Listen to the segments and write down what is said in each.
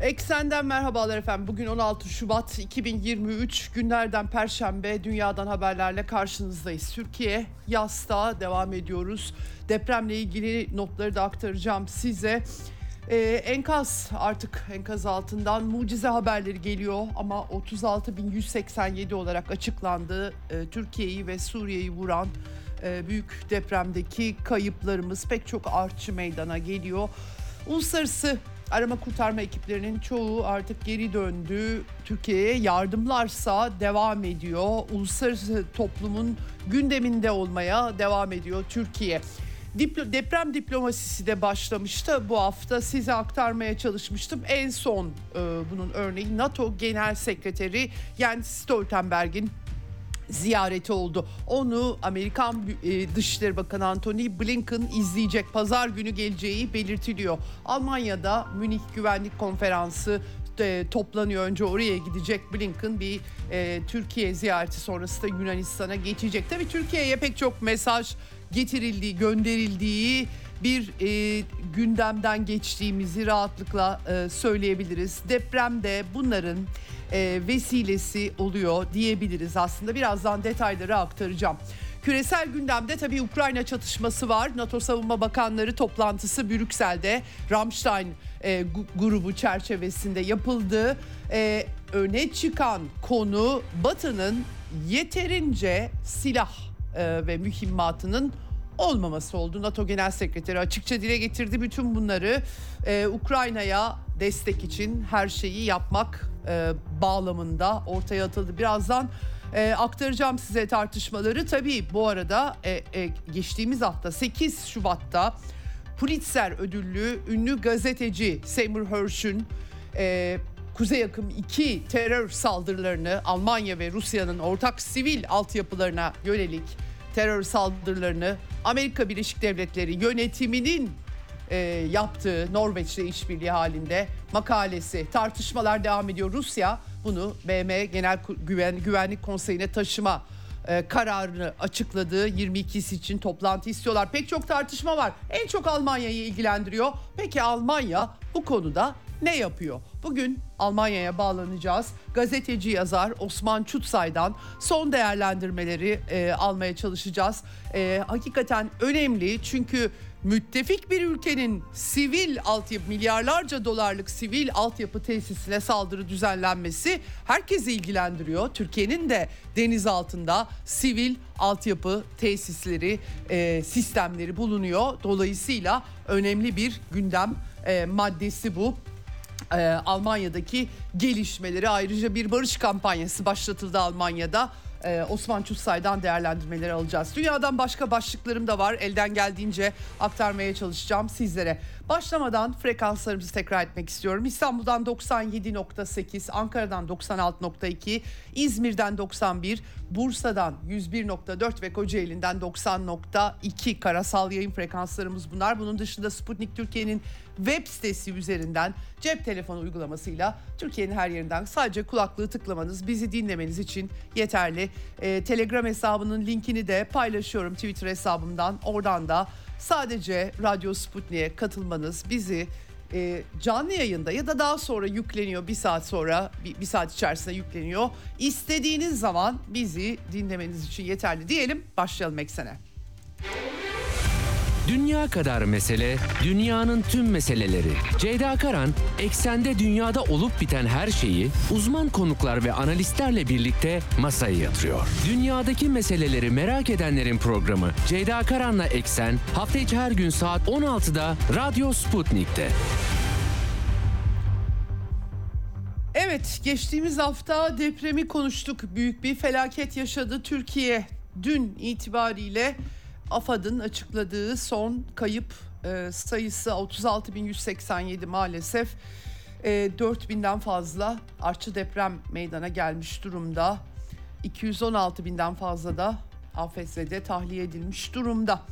Eksenden merhabalar efendim. Bugün 16 Şubat 2023 günlerden Perşembe dünyadan haberlerle karşınızdayız. Türkiye yasta devam ediyoruz. Depremle ilgili notları da aktaracağım size. Ee, enkaz artık enkaz altından mucize haberleri geliyor ama 36.187 olarak açıklandı. Ee, Türkiye'yi ve Suriye'yi vuran e, büyük depremdeki kayıplarımız pek çok artçı meydana geliyor. Uluslararası arama kurtarma ekiplerinin çoğu artık geri döndü. Türkiye'ye yardımlarsa devam ediyor. Uluslararası toplumun gündeminde olmaya devam ediyor Türkiye. Diplo, deprem diplomasisi de başlamıştı. Bu hafta size aktarmaya çalışmıştım. En son e, bunun örneği NATO Genel Sekreteri Jens Stoltenberg'in ziyareti oldu. Onu Amerikan e, Dışişleri Bakanı Antony Blinken izleyecek. Pazar günü geleceği belirtiliyor. Almanya'da Münih Güvenlik Konferansı e, toplanıyor. Önce oraya gidecek Blinken bir e, Türkiye ziyareti sonrası da Yunanistan'a geçecek. Tabii Türkiye'ye pek çok mesaj getirildiği, gönderildiği bir e, gündemden geçtiğimizi rahatlıkla e, söyleyebiliriz. Depremde bunların e, vesilesi oluyor diyebiliriz aslında. Birazdan detayları aktaracağım. Küresel gündemde tabii Ukrayna çatışması var. NATO Savunma Bakanları toplantısı Brüksel'de Ramstein e, grubu çerçevesinde yapıldı. E, öne çıkan konu Batı'nın yeterince silah e, ve mühimmatının olmaması oldu. NATO Genel Sekreteri açıkça dile getirdi bütün bunları. Ee, Ukrayna'ya destek için her şeyi yapmak e, bağlamında ortaya atıldı. Birazdan e, aktaracağım size tartışmaları. Tabii bu arada e, e, geçtiğimiz hafta 8 Şubat'ta Pulitzer ödüllü ünlü gazeteci Seymour Hersh'ün e, Kuzey Akım 2 terör saldırılarını Almanya ve Rusya'nın ortak sivil altyapılarına yönelik terör saldırılarını Amerika Birleşik Devletleri yönetiminin e, yaptığı Norveç'le işbirliği halinde makalesi tartışmalar devam ediyor. Rusya bunu BM Genel Güven, Güvenlik Konseyi'ne taşıma e, kararını açıkladığı 22'si için toplantı istiyorlar. Pek çok tartışma var. En çok Almanya'yı ilgilendiriyor. Peki Almanya bu konuda ne yapıyor? Bugün Almanya'ya bağlanacağız. Gazeteci yazar Osman Çutsay'dan son değerlendirmeleri e, almaya çalışacağız. E, hakikaten önemli çünkü müttefik bir ülkenin sivil altyapı milyarlarca dolarlık sivil altyapı tesisine saldırı düzenlenmesi herkesi ilgilendiriyor. Türkiye'nin de deniz altında sivil altyapı tesisleri, e, sistemleri bulunuyor. Dolayısıyla önemli bir gündem e, maddesi bu e, Almanya'daki gelişmeleri ayrıca bir barış kampanyası başlatıldı Almanya'da. Ee, Osman Çutsay'dan değerlendirmeleri alacağız. Dünyadan başka başlıklarım da var. Elden geldiğince aktarmaya çalışacağım sizlere. Başlamadan frekanslarımızı tekrar etmek istiyorum. İstanbul'dan 97.8, Ankara'dan 96.2, İzmir'den 91, Bursa'dan 101.4 ve Kocaeli'nden 90.2 karasal yayın frekanslarımız bunlar. Bunun dışında Sputnik Türkiye'nin web sitesi üzerinden cep telefonu uygulamasıyla Türkiye'nin her yerinden sadece kulaklığı tıklamanız bizi dinlemeniz için yeterli. Ee, Telegram hesabının linkini de paylaşıyorum Twitter hesabımdan. Oradan da sadece Radyo Sputnik'e katılmanız bizi e, canlı yayında ya da daha sonra yükleniyor bir saat sonra bir, bir saat içerisinde yükleniyor. İstediğiniz zaman bizi dinlemeniz için yeterli diyelim başlayalım eksene. Dünya kadar mesele, dünyanın tüm meseleleri. Ceyda Karan, eksende dünyada olup biten her şeyi uzman konuklar ve analistlerle birlikte masaya yatırıyor. Dünyadaki meseleleri merak edenlerin programı Ceyda Karan'la Eksen hafta içi her gün saat 16'da Radyo Sputnik'te. Evet, geçtiğimiz hafta depremi konuştuk. Büyük bir felaket yaşadı Türkiye. Dün itibariyle AFAD'ın açıkladığı son kayıp e, sayısı 36.187 maalesef. E, 4000'den fazla artçı deprem meydana gelmiş durumda. 216 binden fazla da AFS'de tahliye edilmiş durumda.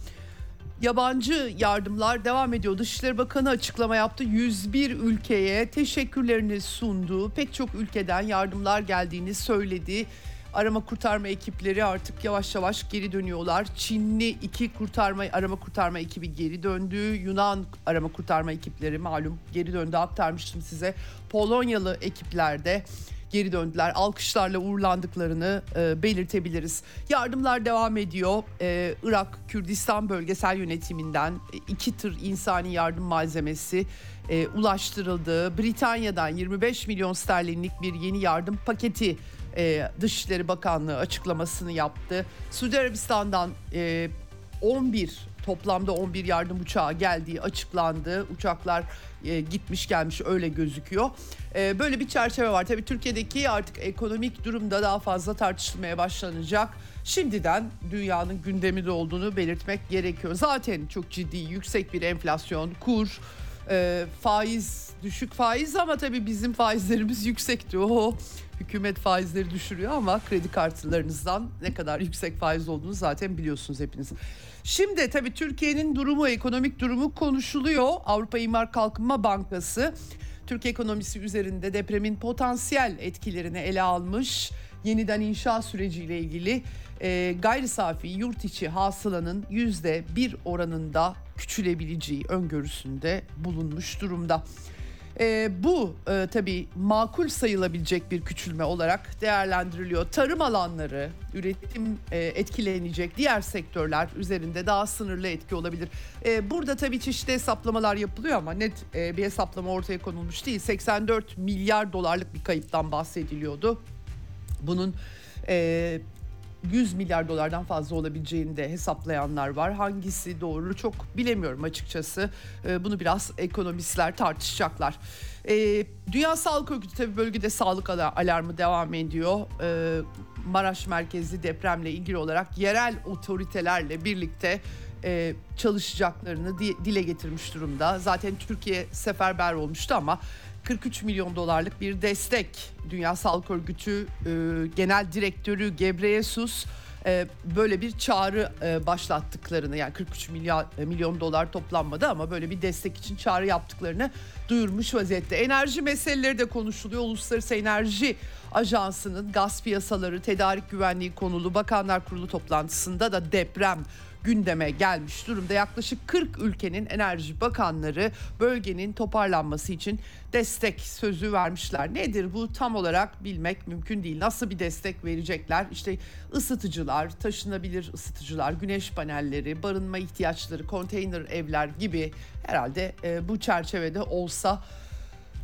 yabancı yardımlar devam ediyor. Dışişleri Bakanı açıklama yaptı. 101 ülkeye teşekkürlerini sundu. Pek çok ülkeden yardımlar geldiğini söyledi. Arama kurtarma ekipleri artık yavaş yavaş geri dönüyorlar. Çinli iki kurtarma arama kurtarma ekibi geri döndü. Yunan arama kurtarma ekipleri malum geri döndü aktarmıştım size. Polonyalı ekiplerde geri döndüler. Alkışlarla uğurlandıklarını e, belirtebiliriz. Yardımlar devam ediyor. E, Irak Kürdistan bölgesel yönetiminden iki tır insani yardım malzemesi e, ulaştırıldı. Britanya'dan 25 milyon sterlinlik bir yeni yardım paketi e, Dışişleri Bakanlığı açıklamasını yaptı. Suudi Arabistan'dan e, 11 toplamda 11 yardım uçağı geldiği açıklandı. Uçaklar e, gitmiş gelmiş öyle gözüküyor. E, böyle bir çerçeve var. Tabii Türkiye'deki artık ekonomik durumda daha fazla tartışılmaya başlanacak. Şimdiden dünyanın gündemi de olduğunu belirtmek gerekiyor. Zaten çok ciddi yüksek bir enflasyon, kur, e, faiz, düşük faiz ama tabii bizim faizlerimiz yüksekti. O hükümet faizleri düşürüyor ama kredi kartlarınızdan ne kadar yüksek faiz olduğunu zaten biliyorsunuz hepiniz. Şimdi tabii Türkiye'nin durumu, ekonomik durumu konuşuluyor. Avrupa İmar Kalkınma Bankası Türkiye ekonomisi üzerinde depremin potansiyel etkilerini ele almış. Yeniden inşa süreciyle ilgili e, gayri safi yurt içi hasılanın yüzde bir oranında küçülebileceği öngörüsünde bulunmuş durumda. E, bu e, tabii makul sayılabilecek bir küçülme olarak değerlendiriliyor. Tarım alanları, üretim e, etkilenecek diğer sektörler üzerinde daha sınırlı etki olabilir. E, burada tabii çeşitli hesaplamalar yapılıyor ama net e, bir hesaplama ortaya konulmuş değil. 84 milyar dolarlık bir kayıptan bahsediliyordu. Bunun e, 100 milyar dolardan fazla olabileceğini de hesaplayanlar var. Hangisi doğru çok bilemiyorum açıkçası. Ee, bunu biraz ekonomistler tartışacaklar. Ee, Dünya Sağlık Örgütü tabii bölgede sağlık alarmı devam ediyor. Ee, Maraş merkezli depremle ilgili olarak yerel otoritelerle birlikte e, çalışacaklarını dile getirmiş durumda. Zaten Türkiye seferber olmuştu ama 43 milyon dolarlık bir destek. Dünya Sağlık Örgütü e, Genel Direktörü Gebreyesus e, böyle bir çağrı e, başlattıklarını yani 43 milyar, e, milyon dolar toplanmadı ama böyle bir destek için çağrı yaptıklarını duyurmuş vaziyette. Enerji meseleleri de konuşuluyor. Uluslararası Enerji Ajansı'nın gaz piyasaları, tedarik güvenliği konulu Bakanlar Kurulu toplantısında da deprem gündeme gelmiş durumda. Yaklaşık 40 ülkenin enerji bakanları bölgenin toparlanması için destek sözü vermişler. Nedir bu tam olarak bilmek mümkün değil. Nasıl bir destek verecekler? İşte ısıtıcılar, taşınabilir ısıtıcılar, güneş panelleri, barınma ihtiyaçları, konteyner evler gibi herhalde e, bu çerçevede olsa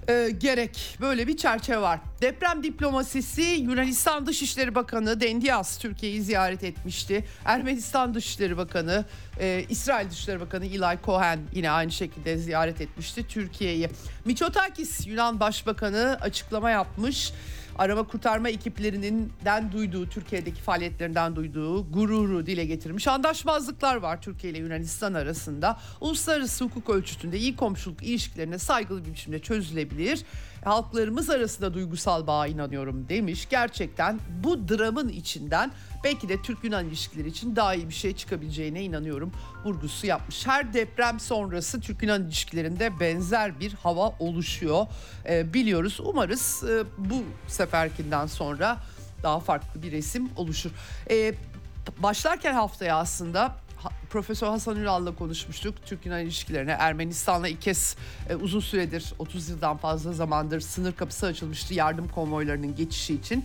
e, gerek. Böyle bir çerçeve var. Deprem diplomasisi Yunanistan Dışişleri Bakanı Dendias Türkiye'yi ziyaret etmişti. Ermenistan Dışişleri Bakanı, e, İsrail Dışişleri Bakanı Eli Cohen yine aynı şekilde ziyaret etmişti Türkiye'yi. Mitsotakis Yunan Başbakanı açıklama yapmış arama kurtarma ekiplerinden duyduğu, Türkiye'deki faaliyetlerinden duyduğu gururu dile getirmiş. Anlaşmazlıklar var Türkiye ile Yunanistan arasında. Uluslararası hukuk ölçütünde iyi komşuluk ilişkilerine saygılı bir biçimde çözülebilir halklarımız arasında duygusal bağa inanıyorum demiş. Gerçekten bu dramın içinden belki de Türk-Yunan ilişkileri için daha iyi bir şey çıkabileceğine inanıyorum vurgusu yapmış. Her deprem sonrası Türk-Yunan ilişkilerinde benzer bir hava oluşuyor ee, biliyoruz. Umarız e, bu seferkinden sonra daha farklı bir resim oluşur. Ee, başlarken haftaya aslında Profesör Hasan Ünal'la konuşmuştuk. Türk-Yunan ilişkilerine Ermenistan'la ilk kez e, uzun süredir 30 yıldan fazla zamandır sınır kapısı açılmıştı yardım konvoylarının geçişi için.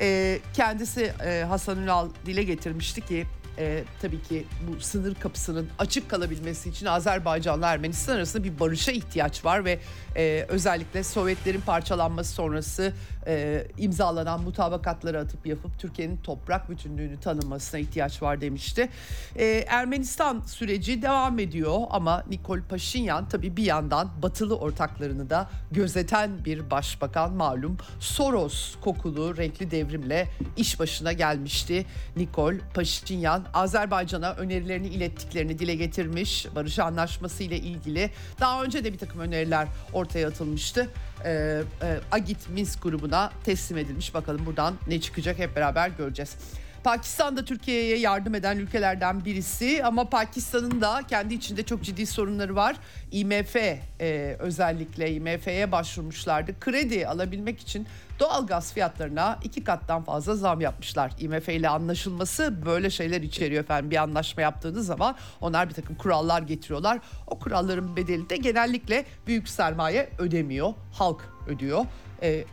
E, kendisi e, Hasan Ünal dile getirmişti ki e, tabii ki bu sınır kapısının açık kalabilmesi için Azerbaycan'la Ermenistan arasında bir barışa ihtiyaç var ve e, özellikle Sovyetlerin parçalanması sonrası e, imzalanan mutabakatları atıp yapıp Türkiye'nin toprak bütünlüğünü tanınmasına ihtiyaç var demişti. E, Ermenistan süreci devam ediyor ama Nikol Paşinyan tabii bir yandan batılı ortaklarını da gözeten bir başbakan malum Soros kokulu renkli devrimle iş başına gelmişti. Nikol Paşinyan Azerbaycan'a önerilerini ilettiklerini dile getirmiş. Barış anlaşması ile ilgili daha önce de bir takım öneriler ortaya atılmıştı. Ee, e, Agit Minsk grubuna teslim edilmiş. Bakalım buradan ne çıkacak hep beraber göreceğiz. Pakistan da Türkiye'ye yardım eden ülkelerden birisi ama Pakistan'ın da kendi içinde çok ciddi sorunları var. IMF e, özellikle IMF'ye başvurmuşlardı. Kredi alabilmek için doğal gaz fiyatlarına iki kattan fazla zam yapmışlar. IMF ile anlaşılması böyle şeyler içeriyor efendim. Bir anlaşma yaptığınız zaman onlar bir takım kurallar getiriyorlar. O kuralların bedeli de genellikle büyük sermaye ödemiyor. Halk ödüyor. Ee,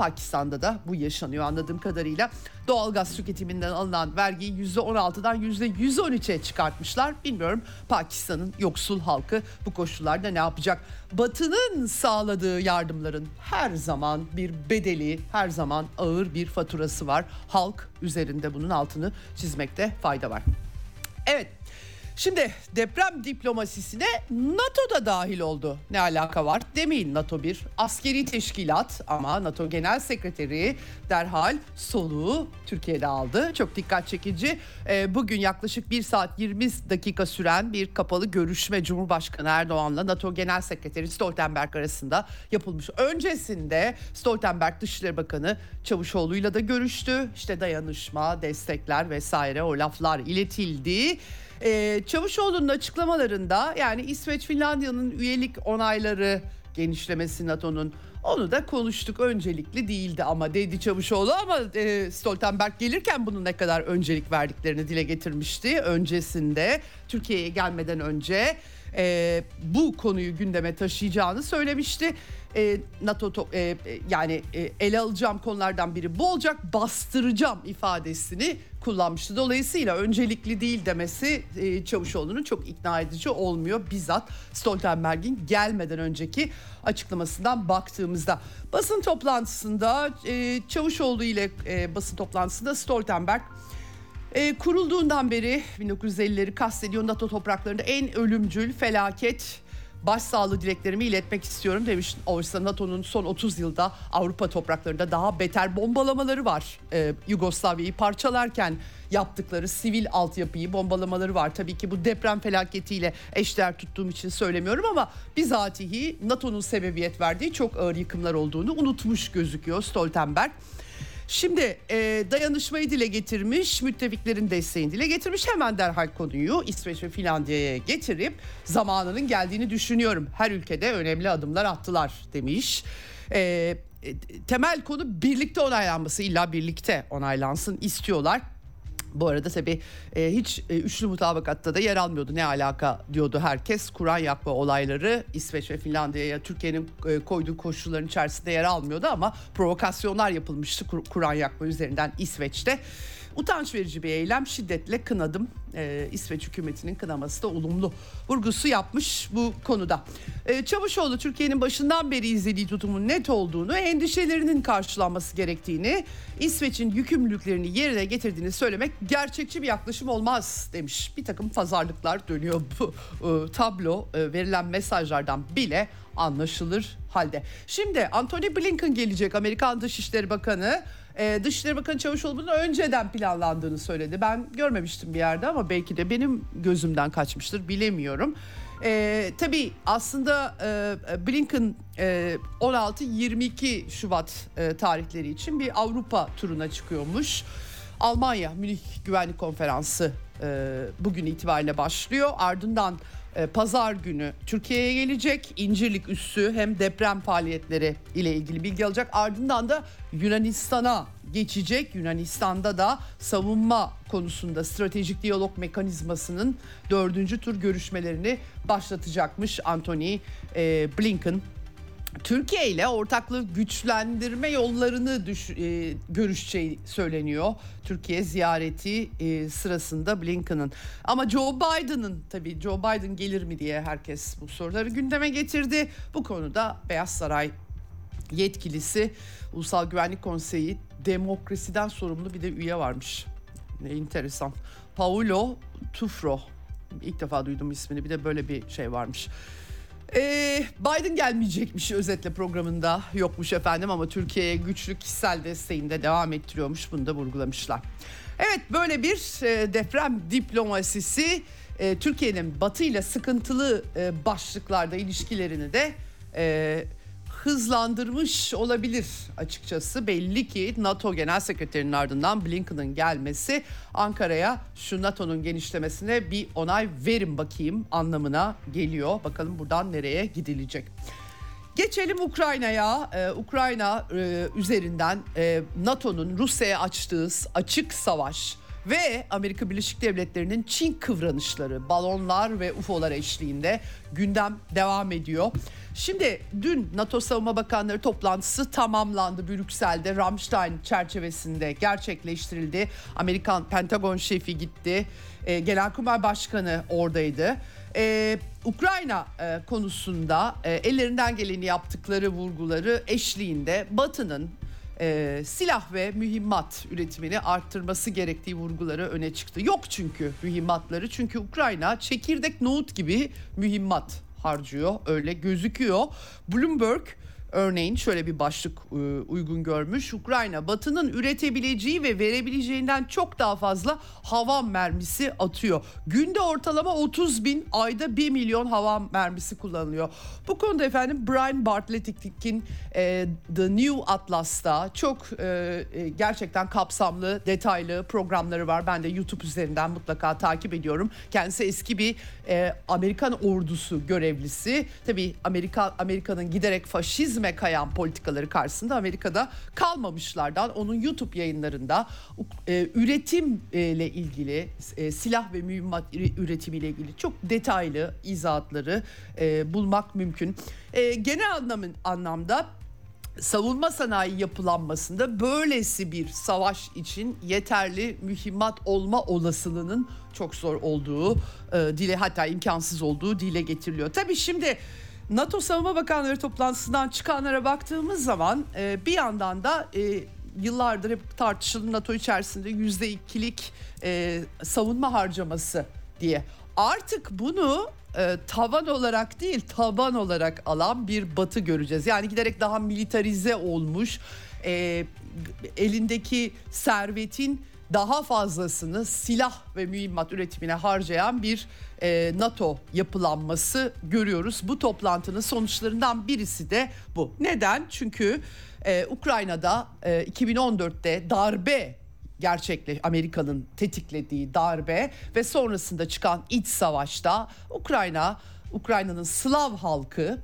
Pakistan'da da bu yaşanıyor anladığım kadarıyla. Doğalgaz tüketiminden alınan vergiyi %16'dan %113'e çıkartmışlar. Bilmiyorum Pakistan'ın yoksul halkı bu koşullarda ne yapacak? Batı'nın sağladığı yardımların her zaman bir bedeli, her zaman ağır bir faturası var. Halk üzerinde bunun altını çizmekte fayda var. Evet Şimdi deprem diplomasisine NATO da dahil oldu. Ne alaka var? Demeyin NATO bir askeri teşkilat ama NATO Genel Sekreteri derhal soluğu Türkiye'de aldı. Çok dikkat çekici. Ee, bugün yaklaşık 1 saat 20 dakika süren bir kapalı görüşme Cumhurbaşkanı Erdoğan'la NATO Genel Sekreteri Stoltenberg arasında yapılmış. Öncesinde Stoltenberg Dışişleri Bakanı Çavuşoğlu'yla da görüştü. İşte dayanışma, destekler vesaire o laflar iletildi. Ee, Çavuşoğlu'nun açıklamalarında yani İsveç Finlandiya'nın üyelik onayları genişlemesi NATO'nun onu da konuştuk öncelikli değildi ama dedi Çavuşoğlu ama e, Stoltenberg gelirken bunun ne kadar öncelik verdiklerini dile getirmişti. Öncesinde Türkiye'ye gelmeden önce e, bu konuyu gündeme taşıyacağını söylemişti. E, NATO to, e, yani e, ele alacağım konulardan biri bu olacak bastıracağım ifadesini kullanmıştı. Dolayısıyla öncelikli değil demesi e, Çavuşoğlu'nun çok ikna edici olmuyor. Bizzat Stoltenberg'in gelmeden önceki açıklamasından baktığımızda. Basın toplantısında e, Çavuşoğlu ile e, basın toplantısında Stoltenberg e, kurulduğundan beri 1950'leri kastediyor NATO topraklarında en ölümcül felaket başsağlığı dileklerimi iletmek istiyorum demiş. Oysa NATO'nun son 30 yılda Avrupa topraklarında daha beter bombalamaları var. Ee, Yugoslavya'yı parçalarken yaptıkları sivil altyapıyı bombalamaları var. Tabii ki bu deprem felaketiyle eşdeğer tuttuğum için söylemiyorum ama bizatihi NATO'nun sebebiyet verdiği çok ağır yıkımlar olduğunu unutmuş gözüküyor Stoltenberg. Şimdi e, dayanışmayı dile getirmiş, müttefiklerin desteğini dile getirmiş. Hemen derhal konuyu İsveç ve Finlandiya'ya getirip zamanının geldiğini düşünüyorum. Her ülkede önemli adımlar attılar demiş. E, e temel konu birlikte onaylanması illa birlikte onaylansın istiyorlar. Bu arada tabii e, hiç e, üçlü mutabakatta da yer almıyordu. Ne alaka diyordu herkes. Kur'an yakma olayları İsveç ve Finlandiya'ya Türkiye'nin e, koyduğu koşulların içerisinde yer almıyordu ama provokasyonlar yapılmıştı Kur- Kur'an yakma üzerinden İsveç'te. Utanç verici bir eylem şiddetle kınadım. Ee, İsveç hükümetinin kınaması da olumlu vurgusu yapmış bu konuda. Ee, Çavuşoğlu Türkiye'nin başından beri izlediği tutumun net olduğunu, endişelerinin karşılanması gerektiğini, İsveç'in yükümlülüklerini yerine getirdiğini söylemek gerçekçi bir yaklaşım olmaz demiş. Bir takım pazarlıklar dönüyor bu e, tablo e, verilen mesajlardan bile anlaşılır halde. Şimdi Anthony Blinken gelecek Amerikan Dışişleri Bakanı e, Dışişleri Bakanı Çavuşoğlu'nun önceden planlandığını söyledi. Ben görmemiştim bir yerde ama belki de benim gözümden kaçmıştır bilemiyorum. E, tabii aslında e, Blinken e, 16-22 Şubat e, tarihleri için bir Avrupa turuna çıkıyormuş. Almanya Münih Güvenlik Konferansı e, bugün itibariyle başlıyor. Ardından pazar günü Türkiye'ye gelecek. İncirlik üssü hem deprem faaliyetleri ile ilgili bilgi alacak. Ardından da Yunanistan'a geçecek. Yunanistan'da da savunma konusunda stratejik diyalog mekanizmasının dördüncü tur görüşmelerini başlatacakmış Anthony e, Blinken. Türkiye ile ortaklığı güçlendirme yollarını düş, e, görüşeceği söyleniyor. Türkiye ziyareti e, sırasında Blinken'ın. Ama Joe Biden'ın tabii Joe Biden gelir mi diye herkes bu soruları gündeme getirdi. Bu konuda Beyaz Saray yetkilisi Ulusal Güvenlik Konseyi demokrasiden sorumlu bir de üye varmış. Ne enteresan. Paulo Tufro. İlk defa duydum ismini. Bir de böyle bir şey varmış. Ee, Biden gelmeyecekmiş özetle programında yokmuş efendim ama Türkiye'ye güçlü kişisel desteğinde devam ettiriyormuş bunu da vurgulamışlar. Evet böyle bir e, deprem diplomasisi e, Türkiye'nin Batı ile sıkıntılı e, başlıklarda ilişkilerini de hızlandırmış olabilir açıkçası. Belli ki NATO Genel Sekreterinin ardından Blinken'ın gelmesi Ankara'ya şu NATO'nun genişlemesine bir onay verin bakayım anlamına geliyor. Bakalım buradan nereye gidilecek. Geçelim Ukrayna'ya. Ee, Ukrayna e, üzerinden e, NATO'nun Rusya'ya açtığı açık savaş ve Amerika Birleşik Devletleri'nin Çin kıvranışları, balonlar ve UFO'lar eşliğinde gündem devam ediyor. Şimdi dün NATO Savunma Bakanları toplantısı tamamlandı Brüksel'de Ramstein çerçevesinde gerçekleştirildi. Amerikan Pentagon şefi gitti. E, Genelkurmay Başkanı oradaydı. Ee, Ukrayna e, konusunda e, ellerinden geleni yaptıkları vurguları eşliğinde Batı'nın e, silah ve mühimmat üretimini arttırması gerektiği vurguları öne çıktı. Yok çünkü mühimmatları çünkü Ukrayna çekirdek nohut gibi mühimmat harcıyor öyle gözüküyor. Bloomberg Örneğin şöyle bir başlık e, uygun görmüş. Ukrayna Batı'nın üretebileceği ve verebileceğinden çok daha fazla hava mermisi atıyor. Günde ortalama 30 bin, ayda 1 milyon hava mermisi kullanılıyor. Bu konuda efendim Brian Bartlett'in e, The New Atlas'ta çok e, gerçekten kapsamlı, detaylı programları var. Ben de YouTube üzerinden mutlaka takip ediyorum. Kendisi eski bir Amerikan ordusu görevlisi. Tabii Amerika Amerika'nın giderek faşizm faşizme kayan politikaları karşısında Amerika'da kalmamışlardan onun YouTube yayınlarında e, üretimle ilgili e, silah ve mühimmat üretimiyle ilgili çok detaylı izahatları e, bulmak mümkün. E, genel anlamın anlamda savunma sanayi yapılanmasında böylesi bir savaş için yeterli mühimmat olma olasılığının çok zor olduğu e, dile hatta imkansız olduğu dile getiriliyor. Tabii şimdi NATO Savunma Bakanları toplantısından çıkanlara baktığımız zaman e, bir yandan da e, yıllardır hep tartışılır NATO içerisinde yüzde ikilik e, savunma harcaması diye. Artık bunu e, tavan olarak değil taban olarak alan bir batı göreceğiz. Yani giderek daha militarize olmuş e, elindeki servetin daha fazlasını silah ve mühimmat üretimine harcayan bir e, NATO yapılanması görüyoruz. Bu toplantının sonuçlarından birisi de bu. Neden? Çünkü e, Ukrayna'da e, 2014'te darbe gerçekle Amerika'nın tetiklediği darbe ve sonrasında çıkan iç savaşta Ukrayna Ukrayna'nın Slav halkı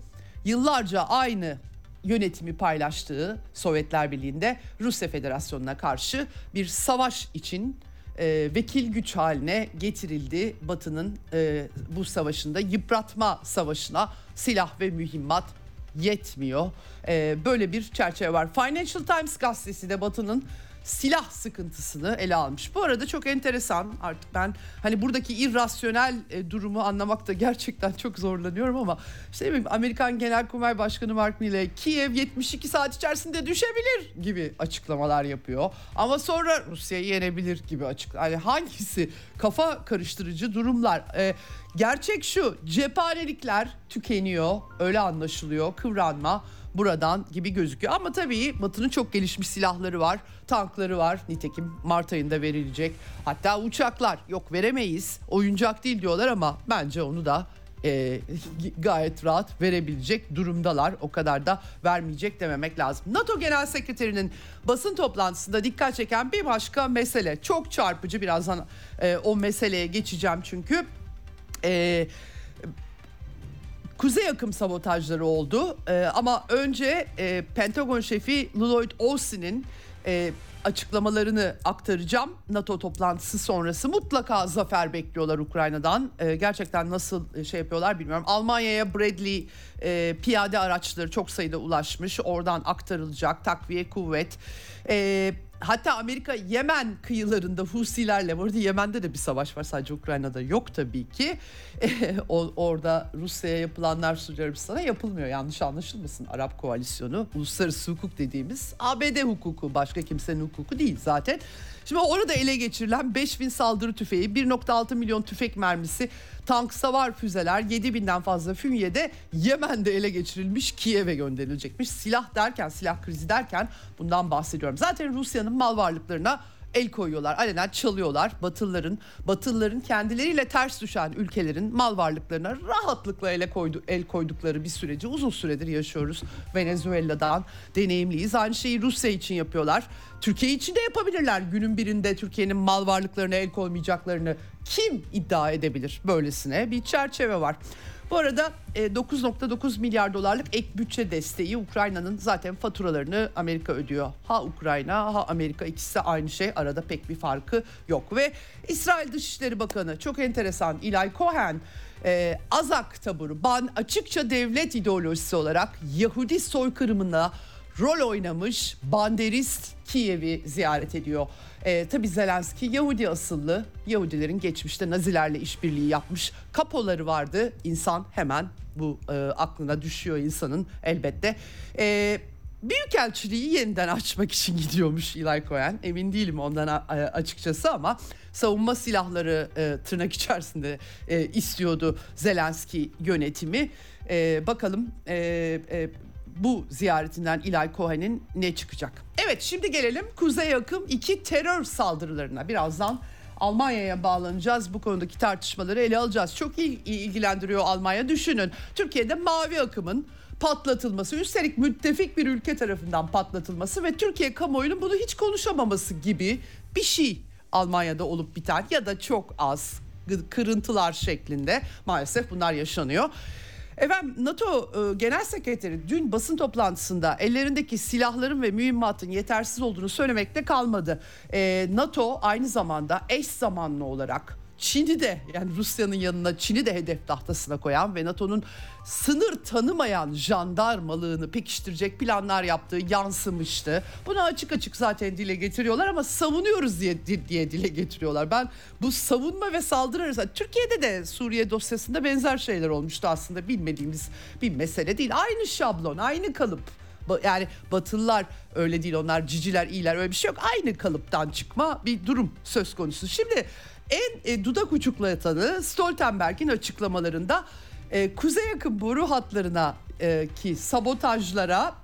yıllarca aynı yönetimi paylaştığı Sovyetler Birliği'nde Rusya Federasyonu'na karşı bir savaş için e, vekil güç haline getirildi. Batı'nın e, bu savaşında yıpratma savaşına silah ve mühimmat yetmiyor. E, böyle bir çerçeve var. Financial Times gazetesi de Batı'nın silah sıkıntısını ele almış. Bu arada çok enteresan artık ben hani buradaki irrasyonel e, durumu anlamakta gerçekten çok zorlanıyorum ama işte bileyim, Amerikan Genelkurmay Başkanı Mark Milley Kiev 72 saat içerisinde düşebilir gibi açıklamalar yapıyor. Ama sonra Rusya'yı yenebilir gibi açık. Hani hangisi kafa karıştırıcı durumlar. E, gerçek şu cephanelikler tükeniyor öyle anlaşılıyor kıvranma buradan gibi gözüküyor. Ama tabii Batı'nın çok gelişmiş silahları var, tankları var. Nitekim Mart ayında verilecek. Hatta uçaklar yok veremeyiz. Oyuncak değil diyorlar ama bence onu da e, gayet rahat verebilecek durumdalar. O kadar da vermeyecek dememek lazım. NATO Genel Sekreterinin basın toplantısında dikkat çeken bir başka mesele. Çok çarpıcı birazdan e, o meseleye geçeceğim çünkü. E, kuzey akım sabotajları oldu. E, ama önce e, Pentagon şefi Lloyd Austin'in e, açıklamalarını aktaracağım. NATO toplantısı sonrası mutlaka zafer bekliyorlar Ukrayna'dan. E, gerçekten nasıl şey yapıyorlar bilmiyorum. Almanya'ya Bradley e, piyade araçları çok sayıda ulaşmış. Oradan aktarılacak takviye kuvvet. E, Hatta Amerika Yemen kıyılarında Husilerle, burada Yemen'de de bir savaş var sadece Ukrayna'da yok tabii ki. E, o, orada Rusya'ya yapılanlar Suudi Arabistan'a yapılmıyor yanlış anlaşılmasın. Arap koalisyonu, uluslararası hukuk dediğimiz ABD hukuku başka kimsenin hukuku değil zaten. Şimdi orada ele geçirilen 5000 saldırı tüfeği, 1.6 milyon tüfek mermisi, tank savar füzeler, 7000'den fazla fünye de Yemen'de ele geçirilmiş Kiev'e gönderilecekmiş. Silah derken, silah krizi derken bundan bahsediyorum. Zaten Rusya'nın mal varlıklarına el koyuyorlar. Alenen çalıyorlar. Batılıların, Batılıların kendileriyle ters düşen ülkelerin mal varlıklarına rahatlıkla ele koydu, el koydukları bir süreci uzun süredir yaşıyoruz. Venezuela'dan deneyimliyiz. Aynı şeyi Rusya için yapıyorlar. Türkiye için de yapabilirler. Günün birinde Türkiye'nin mal varlıklarına el koymayacaklarını kim iddia edebilir? Böylesine bir çerçeve var. Bu arada 9.9 e, milyar dolarlık ek bütçe desteği Ukrayna'nın zaten faturalarını Amerika ödüyor. Ha Ukrayna ha Amerika ikisi aynı şey arada pek bir farkı yok. Ve İsrail Dışişleri Bakanı çok enteresan Eli Cohen e, Azak taburu ban açıkça devlet ideolojisi olarak Yahudi soykırımına rol oynamış banderist Kiev'i ziyaret ediyor. E, tabii Zelenski Yahudi asıllı. Yahudilerin geçmişte Nazilerle işbirliği yapmış kapoları vardı. İnsan hemen bu e, aklına düşüyor insanın elbette. E, Büyükelçiliği yeniden açmak için gidiyormuş Eli Cohen. Emin değilim ondan açıkçası ama savunma silahları e, tırnak içerisinde e, istiyordu Zelenski yönetimi. E, bakalım e, e, bu ziyaretinden İlay Cohen'in ne çıkacak? Evet şimdi gelelim Kuzey Akım 2 terör saldırılarına. Birazdan Almanya'ya bağlanacağız. Bu konudaki tartışmaları ele alacağız. Çok iyi ilgilendiriyor Almanya. Düşünün Türkiye'de mavi akımın patlatılması üstelik müttefik bir ülke tarafından patlatılması ve Türkiye kamuoyunun bunu hiç konuşamaması gibi bir şey Almanya'da olup biten ya da çok az kırıntılar şeklinde maalesef bunlar yaşanıyor. Efendim NATO e, Genel Sekreteri dün basın toplantısında ellerindeki silahların ve mühimmatın yetersiz olduğunu söylemekte kalmadı. E, NATO aynı zamanda eş zamanlı olarak Çin'i de yani Rusya'nın yanına Çin'i de hedef tahtasına koyan ve NATO'nun sınır tanımayan jandarmalığını pekiştirecek planlar yaptığı yansımıştı. Bunu açık açık zaten dile getiriyorlar ama savunuyoruz diye diye dile getiriyorlar. Ben bu savunma ve saldırı arasında Türkiye'de de Suriye dosyasında benzer şeyler olmuştu aslında bilmediğimiz bir mesele değil. Aynı şablon, aynı kalıp. Yani Batılılar öyle değil onlar ciciler iyiler öyle bir şey yok. Aynı kalıptan çıkma bir durum söz konusu. Şimdi en e, dudak uçuklatanı Stoltenberg'in açıklamalarında e, kuzey yakın boru hatlarına e, ki sabotajlara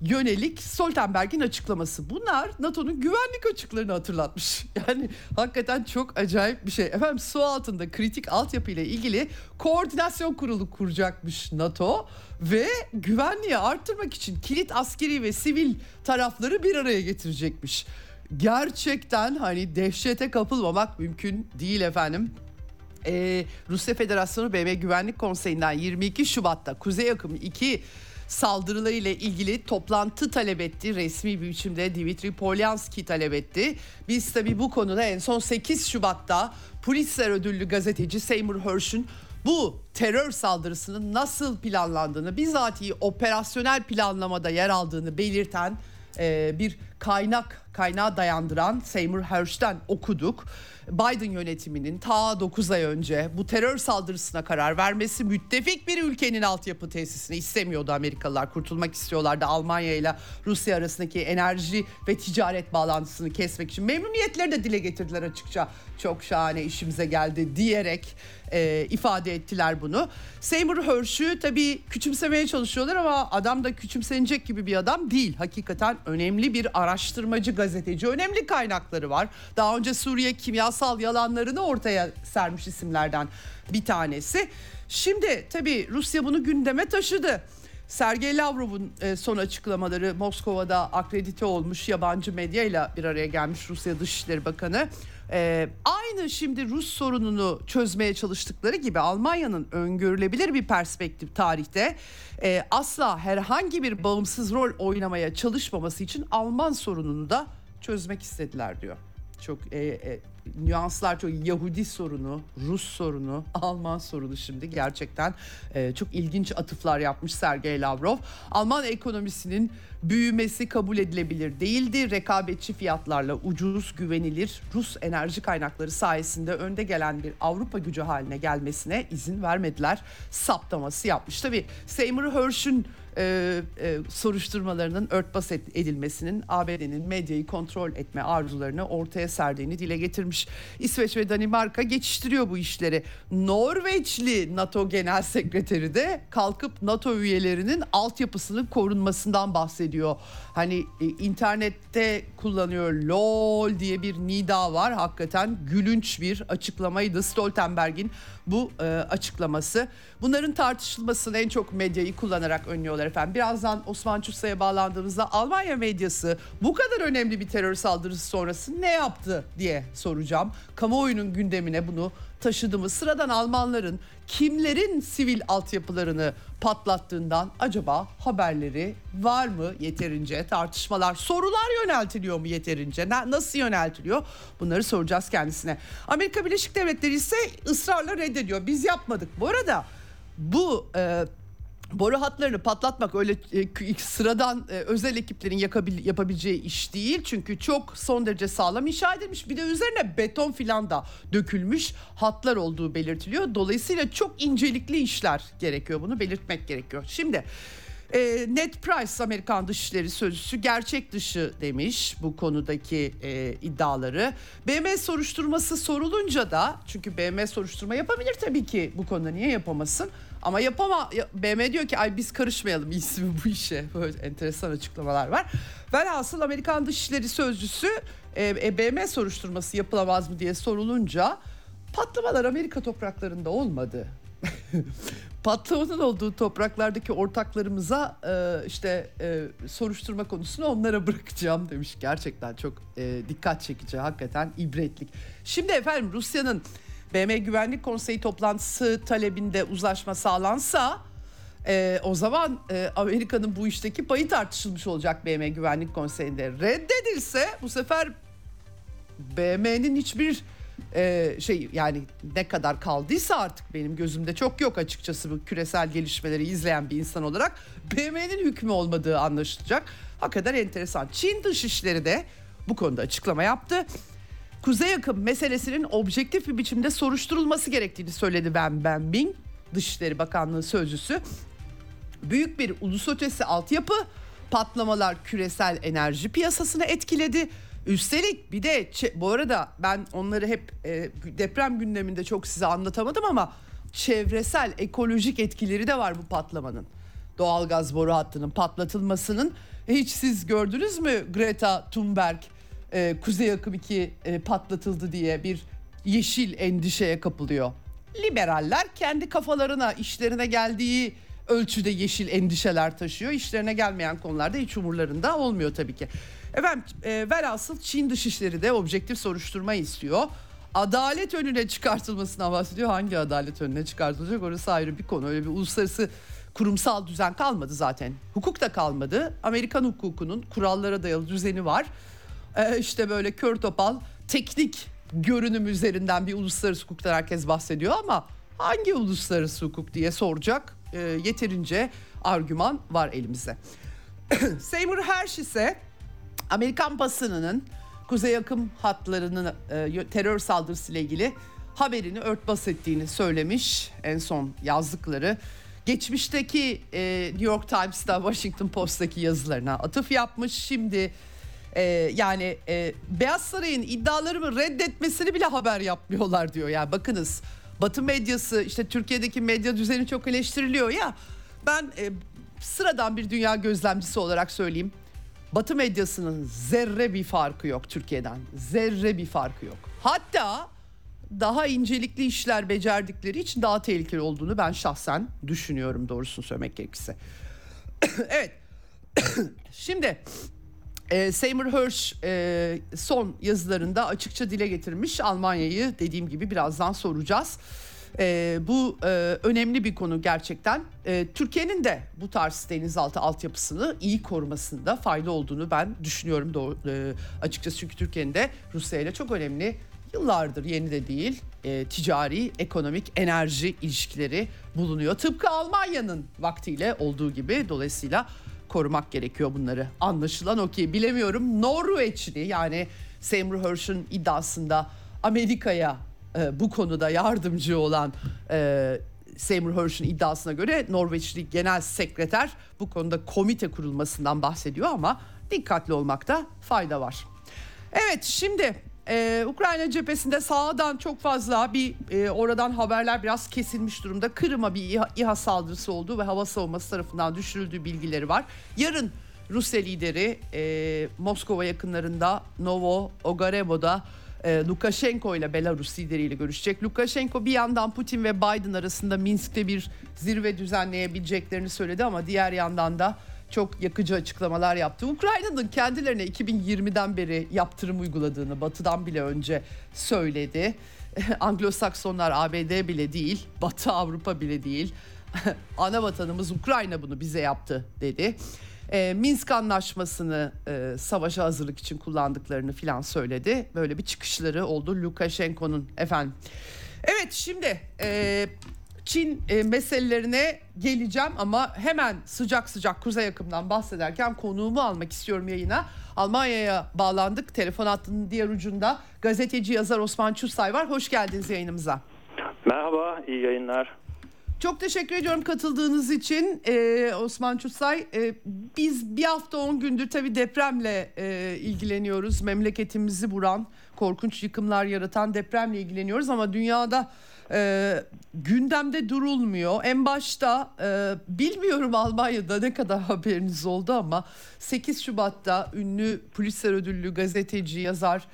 yönelik Stoltenberg'in açıklaması. Bunlar NATO'nun güvenlik açıklarını hatırlatmış. Yani hakikaten çok acayip bir şey. Efendim su altında kritik altyapı ile ilgili koordinasyon kurulu kuracakmış NATO ve güvenliği arttırmak için kilit askeri ve sivil tarafları bir araya getirecekmiş gerçekten hani dehşete kapılmamak mümkün değil efendim. Ee, Rusya Federasyonu BM Güvenlik Konseyi'nden 22 Şubat'ta Kuzey Akım 2 saldırıları ile ilgili toplantı talep etti. Resmi bir biçimde Dimitri Polyanski talep etti. Biz tabii bu konuda en son 8 Şubat'ta Pulitzer ödüllü gazeteci Seymour Hersh'ün bu terör saldırısının nasıl planlandığını bizatihi operasyonel planlamada yer aldığını belirten e, bir kaynak kaynağa dayandıran Seymour Hersh'ten okuduk. Biden yönetiminin ta 9 ay önce bu terör saldırısına karar vermesi müttefik bir ülkenin altyapı tesisini istemiyordu Amerikalılar. Kurtulmak istiyorlardı Almanya ile Rusya arasındaki enerji ve ticaret bağlantısını kesmek için. Memnuniyetleri de dile getirdiler açıkça. Çok şahane işimize geldi diyerek e, ifade ettiler bunu. Seymour Hersh'ü tabii küçümsemeye çalışıyorlar ama adam da küçümsenecek gibi bir adam değil. Hakikaten önemli bir araştırmacı gazeteci. Önemli kaynakları var. Daha önce Suriye kimyasal yalanlarını ortaya sermiş isimlerden bir tanesi. Şimdi tabii Rusya bunu gündeme taşıdı. Sergey Lavrov'un e, son açıklamaları Moskova'da akredite olmuş yabancı medyayla bir araya gelmiş Rusya Dışişleri Bakanı. Ee, aynı şimdi Rus sorununu çözmeye çalıştıkları gibi Almanya'nın öngörülebilir bir perspektif tarihte e, asla herhangi bir bağımsız rol oynamaya çalışmaması için Alman sorununu da çözmek istediler diyor. Çok e, e, nüanslar çok Yahudi sorunu, Rus sorunu, Alman sorunu şimdi gerçekten e, çok ilginç atıflar yapmış Sergey Lavrov. Alman ekonomisinin büyümesi kabul edilebilir değildi. Rekabetçi fiyatlarla ucuz, güvenilir Rus enerji kaynakları sayesinde önde gelen bir Avrupa gücü haline gelmesine izin vermediler. Saptaması yapmış. Tabii Seymour Hersh'ün e, e, soruşturmalarının örtbas edilmesinin ABD'nin medyayı kontrol etme arzularını ortaya serdiğini dile getirmiş. İsveç ve Danimarka geçiştiriyor bu işleri. Norveçli NATO Genel Sekreteri de kalkıp NATO üyelerinin altyapısının korunmasından bahsediyor. Hani e, internette kullanıyor LOL diye bir nida var. Hakikaten gülünç bir açıklamaydı Stoltenberg'in bu e, açıklaması. Bunların tartışılmasını en çok medyayı kullanarak önlüyorlar efendim. Birazdan Osman Çutsa'ya bağlandığımızda Almanya medyası bu kadar önemli bir terör saldırısı sonrası ne yaptı diye soracağım. Kamuoyunun gündemine bunu taşıdı mı? Sıradan Almanların kimlerin sivil altyapılarını patlattığından acaba haberleri var mı yeterince? Tartışmalar. Sorular yöneltiliyor mu yeterince? Nasıl yöneltiliyor? Bunları soracağız kendisine. Amerika Birleşik Devletleri ise ısrarla reddediyor. Biz yapmadık. Bu arada bu e, boru hatlarını patlatmak öyle e, sıradan e, özel ekiplerin yakabil, yapabileceği iş değil. Çünkü çok son derece sağlam inşa edilmiş. Bir de üzerine beton filan da dökülmüş hatlar olduğu belirtiliyor. Dolayısıyla çok incelikli işler gerekiyor. Bunu belirtmek gerekiyor. Şimdi e, Ned Price Amerikan Dışişleri Sözcüsü gerçek dışı demiş bu konudaki e, iddiaları. BM soruşturması sorulunca da çünkü BM soruşturma yapabilir tabii ki bu konuda niye yapamasın? Ama yapama BM diyor ki ay biz karışmayalım iyisi bu işe. Böyle enteresan açıklamalar var. Velhasıl Amerikan Dışişleri Sözcüsü e, e, BM soruşturması yapılamaz mı diye sorulunca patlamalar Amerika topraklarında olmadı. Patlamanın olduğu topraklardaki ortaklarımıza e, işte e, soruşturma konusunu onlara bırakacağım demiş. Gerçekten çok e, dikkat çekici hakikaten ibretlik. Şimdi efendim Rusya'nın BM Güvenlik Konseyi toplantısı talebinde uzlaşma sağlansa e, o zaman e, Amerika'nın bu işteki payı tartışılmış olacak BM Güvenlik Konseyi'nde. Reddedilse bu sefer BM'nin hiçbir e, şey yani ne kadar kaldıysa artık benim gözümde çok yok açıkçası bu küresel gelişmeleri izleyen bir insan olarak BM'nin hükmü olmadığı anlaşılacak. Hakikaten enteresan. Çin Dışişleri de bu konuda açıklama yaptı. Kuzey akım meselesinin objektif bir biçimde soruşturulması gerektiğini söyledi Ben Benbing, Dışişleri Bakanlığı sözcüsü. Büyük bir ulus ötesi altyapı, patlamalar küresel enerji piyasasını etkiledi. Üstelik bir de bu arada ben onları hep e, deprem gündeminde çok size anlatamadım ama çevresel ekolojik etkileri de var bu patlamanın. Doğalgaz boru hattının patlatılmasının hiç siz gördünüz mü Greta Thunberg e, Kuzey Akım 2 e, patlatıldı diye bir yeşil endişeye kapılıyor. Liberaller kendi kafalarına işlerine geldiği ölçüde yeşil endişeler taşıyor. İşlerine gelmeyen konularda hiç umurlarında olmuyor tabii ki. Efendim e, velhasıl Çin Dışişleri de objektif soruşturma istiyor. Adalet önüne çıkartılmasına bahsediyor. Hangi adalet önüne çıkartılacak orası ayrı bir konu. Öyle bir uluslararası kurumsal düzen kalmadı zaten. Hukuk da kalmadı. Amerikan hukukunun kurallara dayalı düzeni var e, işte böyle kör topal teknik görünüm üzerinden bir uluslararası hukuktan herkes bahsediyor ama hangi uluslararası hukuk diye soracak e, yeterince argüman var elimizde. Seymour Hersh ise Amerikan basınının Kuzey Akım hatlarının e, terör saldırısı ile ilgili haberini örtbas ettiğini söylemiş en son yazdıkları. Geçmişteki e, New York Times'ta Washington Post'taki yazılarına atıf yapmış. Şimdi ee, yani e, Beyaz Saray'ın iddialarımı reddetmesini bile haber yapmıyorlar diyor. Yani bakınız Batı medyası işte Türkiye'deki medya düzeni çok eleştiriliyor ya. Ben e, sıradan bir dünya gözlemcisi olarak söyleyeyim. Batı medyasının zerre bir farkı yok Türkiye'den. Zerre bir farkı yok. Hatta daha incelikli işler becerdikleri için daha tehlikeli olduğunu ben şahsen düşünüyorum doğrusunu söylemek gerekirse. evet. Şimdi e, Seymour Hersh e, son yazılarında açıkça dile getirmiş Almanya'yı dediğim gibi birazdan soracağız. E, bu e, önemli bir konu gerçekten. E, Türkiye'nin de bu tarz denizaltı altyapısını iyi korumasında fayda olduğunu ben düşünüyorum doğru, e, açıkçası. Çünkü Türkiye'nin de Rusya ile çok önemli yıllardır yeni de değil e, ticari, ekonomik, enerji ilişkileri bulunuyor. Tıpkı Almanya'nın vaktiyle olduğu gibi dolayısıyla korumak gerekiyor bunları. Anlaşılan o ki bilemiyorum Norveçli yani Seymour Hersh'ün iddiasında Amerika'ya e, bu konuda yardımcı olan e, Seymour Hersh'ün iddiasına göre Norveçli Genel Sekreter bu konuda komite kurulmasından bahsediyor ama dikkatli olmakta fayda var. Evet şimdi ee, Ukrayna cephesinde sağdan çok fazla bir e, oradan haberler biraz kesilmiş durumda. Kırım'a bir İHA, İHA saldırısı oldu ve hava savunması tarafından düşürüldüğü bilgileri var. Yarın Rusya lideri e, Moskova yakınlarında Novo Ogarevo'da e, Lukashenko ile Belarus lideriyle görüşecek. Lukashenko bir yandan Putin ve Biden arasında Minsk'te bir zirve düzenleyebileceklerini söyledi ama diğer yandan da çok yakıcı açıklamalar yaptı. Ukrayna'nın kendilerine 2020'den beri yaptırım uyguladığını batıdan bile önce söyledi. Anglo-Saksonlar ABD bile değil, Batı Avrupa bile değil. Ana vatanımız Ukrayna bunu bize yaptı dedi. E, Minsk anlaşmasını e, savaşa hazırlık için kullandıklarını filan söyledi. Böyle bir çıkışları oldu Lukashenko'nun efendim. Evet şimdi e, Çin e, meselelerine geleceğim ama hemen sıcak sıcak kuzey akımdan bahsederken konuğumu almak istiyorum yayına. Almanya'ya bağlandık. Telefon hattının diğer ucunda gazeteci yazar Osman Çursay var. Hoş geldiniz yayınımıza. Merhaba, iyi yayınlar. Çok teşekkür ediyorum katıldığınız için ee, Osman Çutsay. E, biz bir hafta on gündür tabii depremle e, ilgileniyoruz. Memleketimizi vuran, korkunç yıkımlar yaratan depremle ilgileniyoruz ama dünyada e, gündemde durulmuyor. En başta e, bilmiyorum Almanya'da ne kadar haberiniz oldu ama 8 Şubat'ta ünlü Pulitzer ödüllü gazeteci, yazar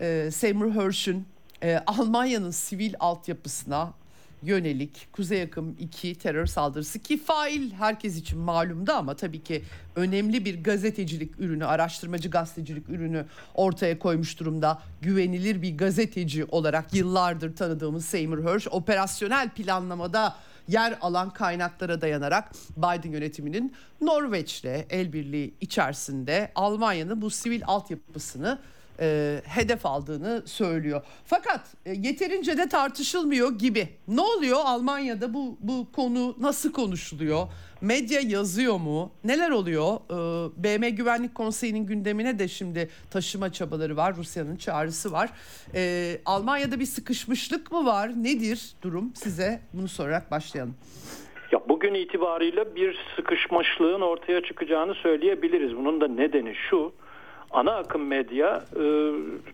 e, Seymour Hersh'ün e, Almanya'nın sivil altyapısına yönelik Kuzey Akım 2 terör saldırısı ki fail herkes için malumdu ama tabii ki önemli bir gazetecilik ürünü, araştırmacı gazetecilik ürünü ortaya koymuş durumda. Güvenilir bir gazeteci olarak yıllardır tanıdığımız Seymour Hersh operasyonel planlamada yer alan kaynaklara dayanarak Biden yönetiminin Norveç'le el birliği içerisinde Almanya'nın bu sivil altyapısını e, hedef aldığını söylüyor. Fakat e, yeterince de tartışılmıyor gibi. Ne oluyor Almanya'da bu bu konu nasıl konuşuluyor? Medya yazıyor mu? Neler oluyor? E, BM Güvenlik Konseyi'nin gündemine de şimdi taşıma çabaları var. Rusya'nın çağrısı var. E, Almanya'da bir sıkışmışlık mı var? Nedir durum? Size bunu sorarak başlayalım. Ya bugün itibariyle bir sıkışmışlığın ortaya çıkacağını söyleyebiliriz. Bunun da nedeni şu ana akım medya e,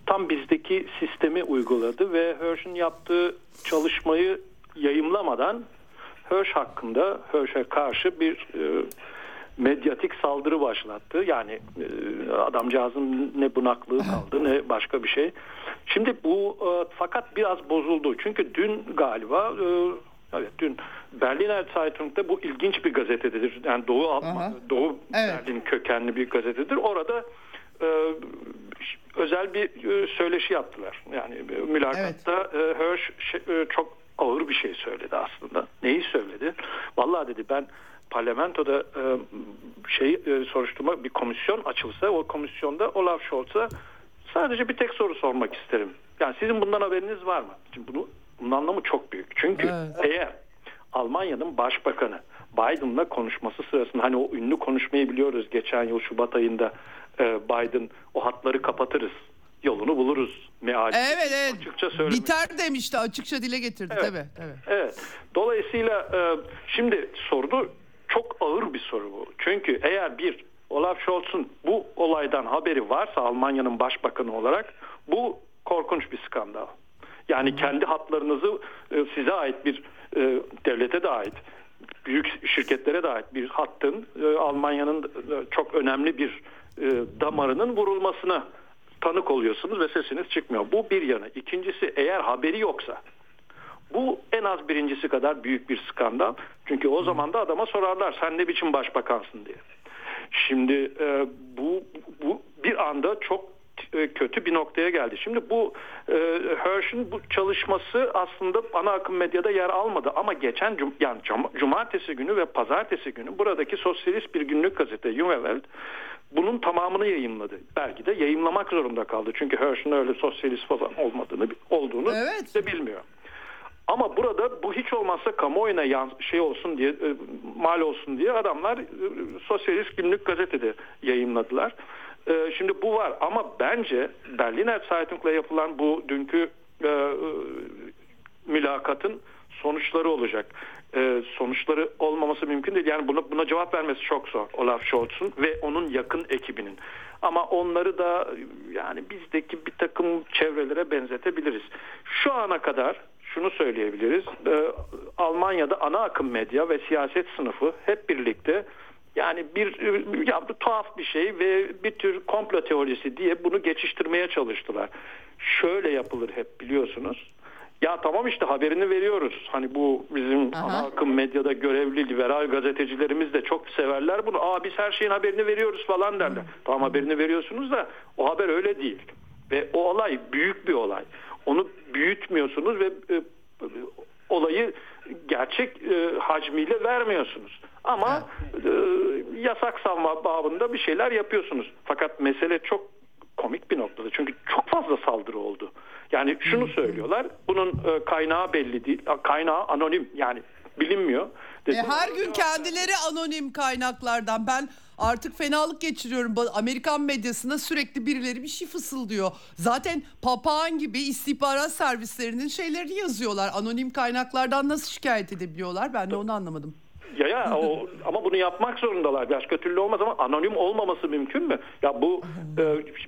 tam bizdeki sistemi uyguladı ve Hirsch'ün yaptığı çalışmayı yayımlamadan Hirsch hakkında Hirsch'e karşı bir e, medyatik saldırı başlattı. Yani e, adamcağızın ne bunaklığı kaldı ne başka bir şey. Şimdi bu e, fakat biraz bozuldu. Çünkü dün galiba e, evet dün Berliner Zeitung'da bu ilginç bir gazetedir. Yani Doğu Aha. Doğu evet. Berlin kökenli bir gazetedir. Orada e, özel bir e, söyleşi yaptılar. Yani mülakatta evet. e, Hirsch e, çok ağır bir şey söyledi aslında. Neyi söyledi? Vallahi dedi ben parlamentoda e, şey e, soruşturma bir komisyon açılsa o komisyonda Olaf Scholz'a sadece bir tek soru sormak isterim. Yani sizin bundan haberiniz var mı? Şimdi bunu bunun anlamı çok büyük. Çünkü evet. eğer Almanya'nın başbakanı Biden'la konuşması sırasında hani o ünlü konuşmayı biliyoruz geçen yıl Şubat ayında e, Biden o hatları kapatırız yolunu buluruz meali. Evet evet. Açıkça söylemiş. Biter demişti açıkça dile getirdi evet. tabii. Evet. evet. Dolayısıyla e, şimdi sordu çok ağır bir soru bu. Çünkü eğer bir Olaf Scholz'un bu olaydan haberi varsa Almanya'nın başbakanı olarak bu korkunç bir skandal. Yani kendi hatlarınızı e, size ait bir e, devlete de ait büyük şirketlere de ait bir hattın e, Almanya'nın e, çok önemli bir e, damarının vurulmasına tanık oluyorsunuz ve sesiniz çıkmıyor. Bu bir yanı. İkincisi eğer haberi yoksa bu en az birincisi kadar büyük bir skandal. Çünkü o zaman da adama sorarlar sen ne biçim başbakansın diye. Şimdi bu, bu bir anda çok kötü bir noktaya geldi. Şimdi bu e, Hersh'in bu çalışması aslında ana akım medyada yer almadı ama geçen cum yani cumartesi günü ve pazartesi günü buradaki sosyalist bir günlük gazete Jungewelt bunun tamamını yayınladı. Belki de yayınlamak zorunda kaldı. Çünkü Hersh'in öyle sosyalist falan olmadığını olduğunu evet. de bilmiyor. Ama burada bu hiç olmazsa kamuoyuna yan, şey olsun diye e, mal olsun diye adamlar e, sosyalist günlük gazetede yayınladılar. E, şimdi bu var ama bence Berliner Zeitung'la yapılan bu dünkü e, e, mülakatın sonuçları olacak. Ee, sonuçları olmaması mümkün değil. Yani buna, buna cevap vermesi çok zor Olaf Scholz'un ve onun yakın ekibinin. Ama onları da yani bizdeki bir takım çevrelere benzetebiliriz. Şu ana kadar şunu söyleyebiliriz. Ee, Almanya'da ana akım medya ve siyaset sınıfı hep birlikte yani bir ya, tuhaf bir şey ve bir tür komplo teorisi diye bunu geçiştirmeye çalıştılar. Şöyle yapılır hep biliyorsunuz. Ya tamam işte haberini veriyoruz. Hani bu bizim Aha. ana akım medyada görevli liberal gazetecilerimiz de çok severler bunu. Aa biz her şeyin haberini veriyoruz falan derler. Hı. Tamam haberini veriyorsunuz da o haber öyle değil. Ve o olay büyük bir olay. Onu büyütmüyorsunuz ve e, olayı gerçek e, hacmiyle vermiyorsunuz. Ama e, yasak savma babında bir şeyler yapıyorsunuz. Fakat mesele çok komik bir noktada. Çünkü çok fazla saldırı oldu. Yani şunu söylüyorlar. Bunun e, kaynağı belli değil. Kaynağı anonim yani bilinmiyor. E, her gün kendileri anonim kaynaklardan. Ben artık fenalık geçiriyorum. Amerikan medyasında sürekli birileri bir şey fısıldıyor. Zaten papağan gibi istihbarat servislerinin şeylerini yazıyorlar. Anonim kaynaklardan nasıl şikayet edebiliyorlar? Ben de onu anlamadım. Ya ya o, ama bunu yapmak zorundalar. Başka türlü olmaz ama anonim olmaması mümkün mü? Ya bu e,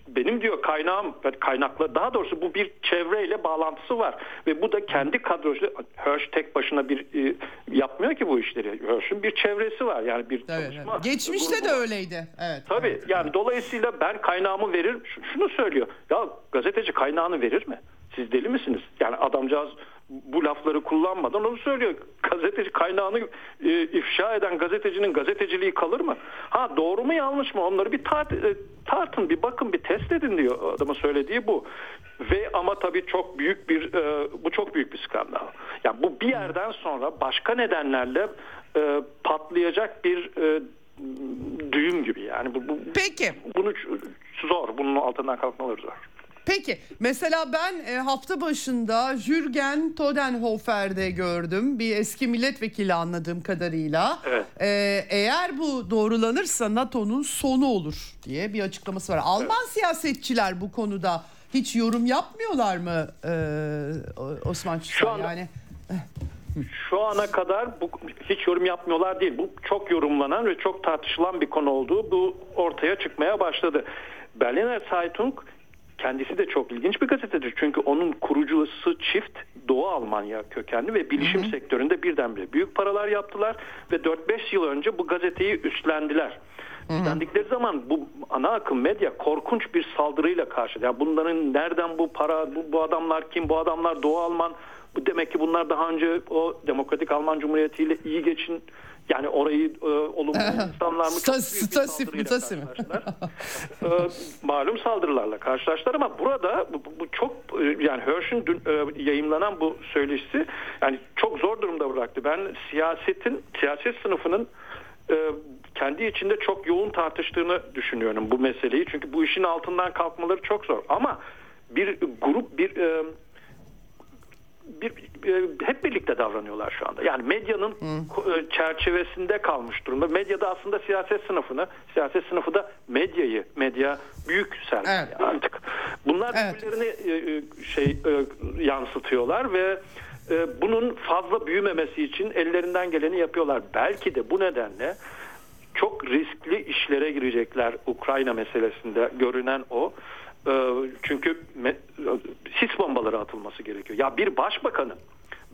benim diyor kaynağım kaynakla daha doğrusu bu bir çevreyle bağlantısı var ve bu da kendi kadrosu Hirsch tek başına bir e, yapmıyor ki bu işleri. Hirsch'ün bir çevresi var. Yani bir evet, çalışma. Evet. Geçmişte grubu. de öyleydi. Evet. Tabii evet. yani dolayısıyla ben kaynağımı verir şunu söylüyor. Ya gazeteci kaynağını verir mi? Siz deli misiniz? Yani adamcağız bu lafları kullanmadan onu söylüyor. Gazeteci kaynağını e, ifşa eden gazetecinin gazeteciliği kalır mı? Ha doğru mu yanlış mı? Onları bir tart, e, tartın, bir bakın, bir test edin diyor adamın söylediği bu. Ve ama tabii çok büyük bir e, bu çok büyük bir skandal. Yani bu bir yerden sonra başka nedenlerle e, patlayacak bir e, düğüm gibi yani. Bu, bu, Peki. Bunu zor. Bunun altından kalkmaları zor. Peki mesela ben e, hafta başında Jürgen Todenhofer'de gördüm. Bir eski milletvekili anladığım kadarıyla. Evet. E, eğer bu doğrulanırsa NATO'nun sonu olur diye bir açıklaması var. Alman evet. siyasetçiler bu konuda hiç yorum yapmıyorlar mı e, Osman an, yani şu ana kadar bu hiç yorum yapmıyorlar değil. Bu çok yorumlanan ve çok tartışılan bir konu olduğu bu ortaya çıkmaya başladı. Berliner Zeitung kendisi de çok ilginç bir gazetedir. Çünkü onun kurucusu çift Doğu Almanya kökenli ve bilişim hı hı. sektöründe birdenbire büyük paralar yaptılar ve 4-5 yıl önce bu gazeteyi üstlendiler. Üstlendikleri zaman bu ana akım medya korkunç bir saldırıyla karşı. Yani bunların nereden bu para, bu, bu adamlar kim, bu adamlar Doğu Alman, bu demek ki bunlar daha önce o Demokratik Alman Cumhuriyeti ile iyi geçin yani orayı e, olumlu insanlar mı çok büyük bir saldırıyla karşılaştılar. e, malum saldırılarla karşılaştılar ama burada bu, bu çok e, yani Hirsch'ün dün e, yayınlanan bu söyleşisi yani çok zor durumda bıraktı. Ben siyasetin siyaset sınıfının e, kendi içinde çok yoğun tartıştığını düşünüyorum bu meseleyi. Çünkü bu işin altından kalkmaları çok zor. Ama bir grup bir e, bir, e, hep birlikte davranıyorlar şu anda. Yani medyanın Hı. çerçevesinde kalmış durumda. Medyada aslında siyaset sınıfını, siyaset sınıfı da medyayı, medya büyük sermaye evet. artık. Bunlar evet. birbirlerini e, e, şey yansıtıyorlar ve bunun fazla büyümemesi için ellerinden geleni yapıyorlar. Belki de bu nedenle çok riskli işlere girecekler Ukrayna meselesinde görünen o. Ee, çünkü sis bombaları atılması gerekiyor. Ya bir başbakanın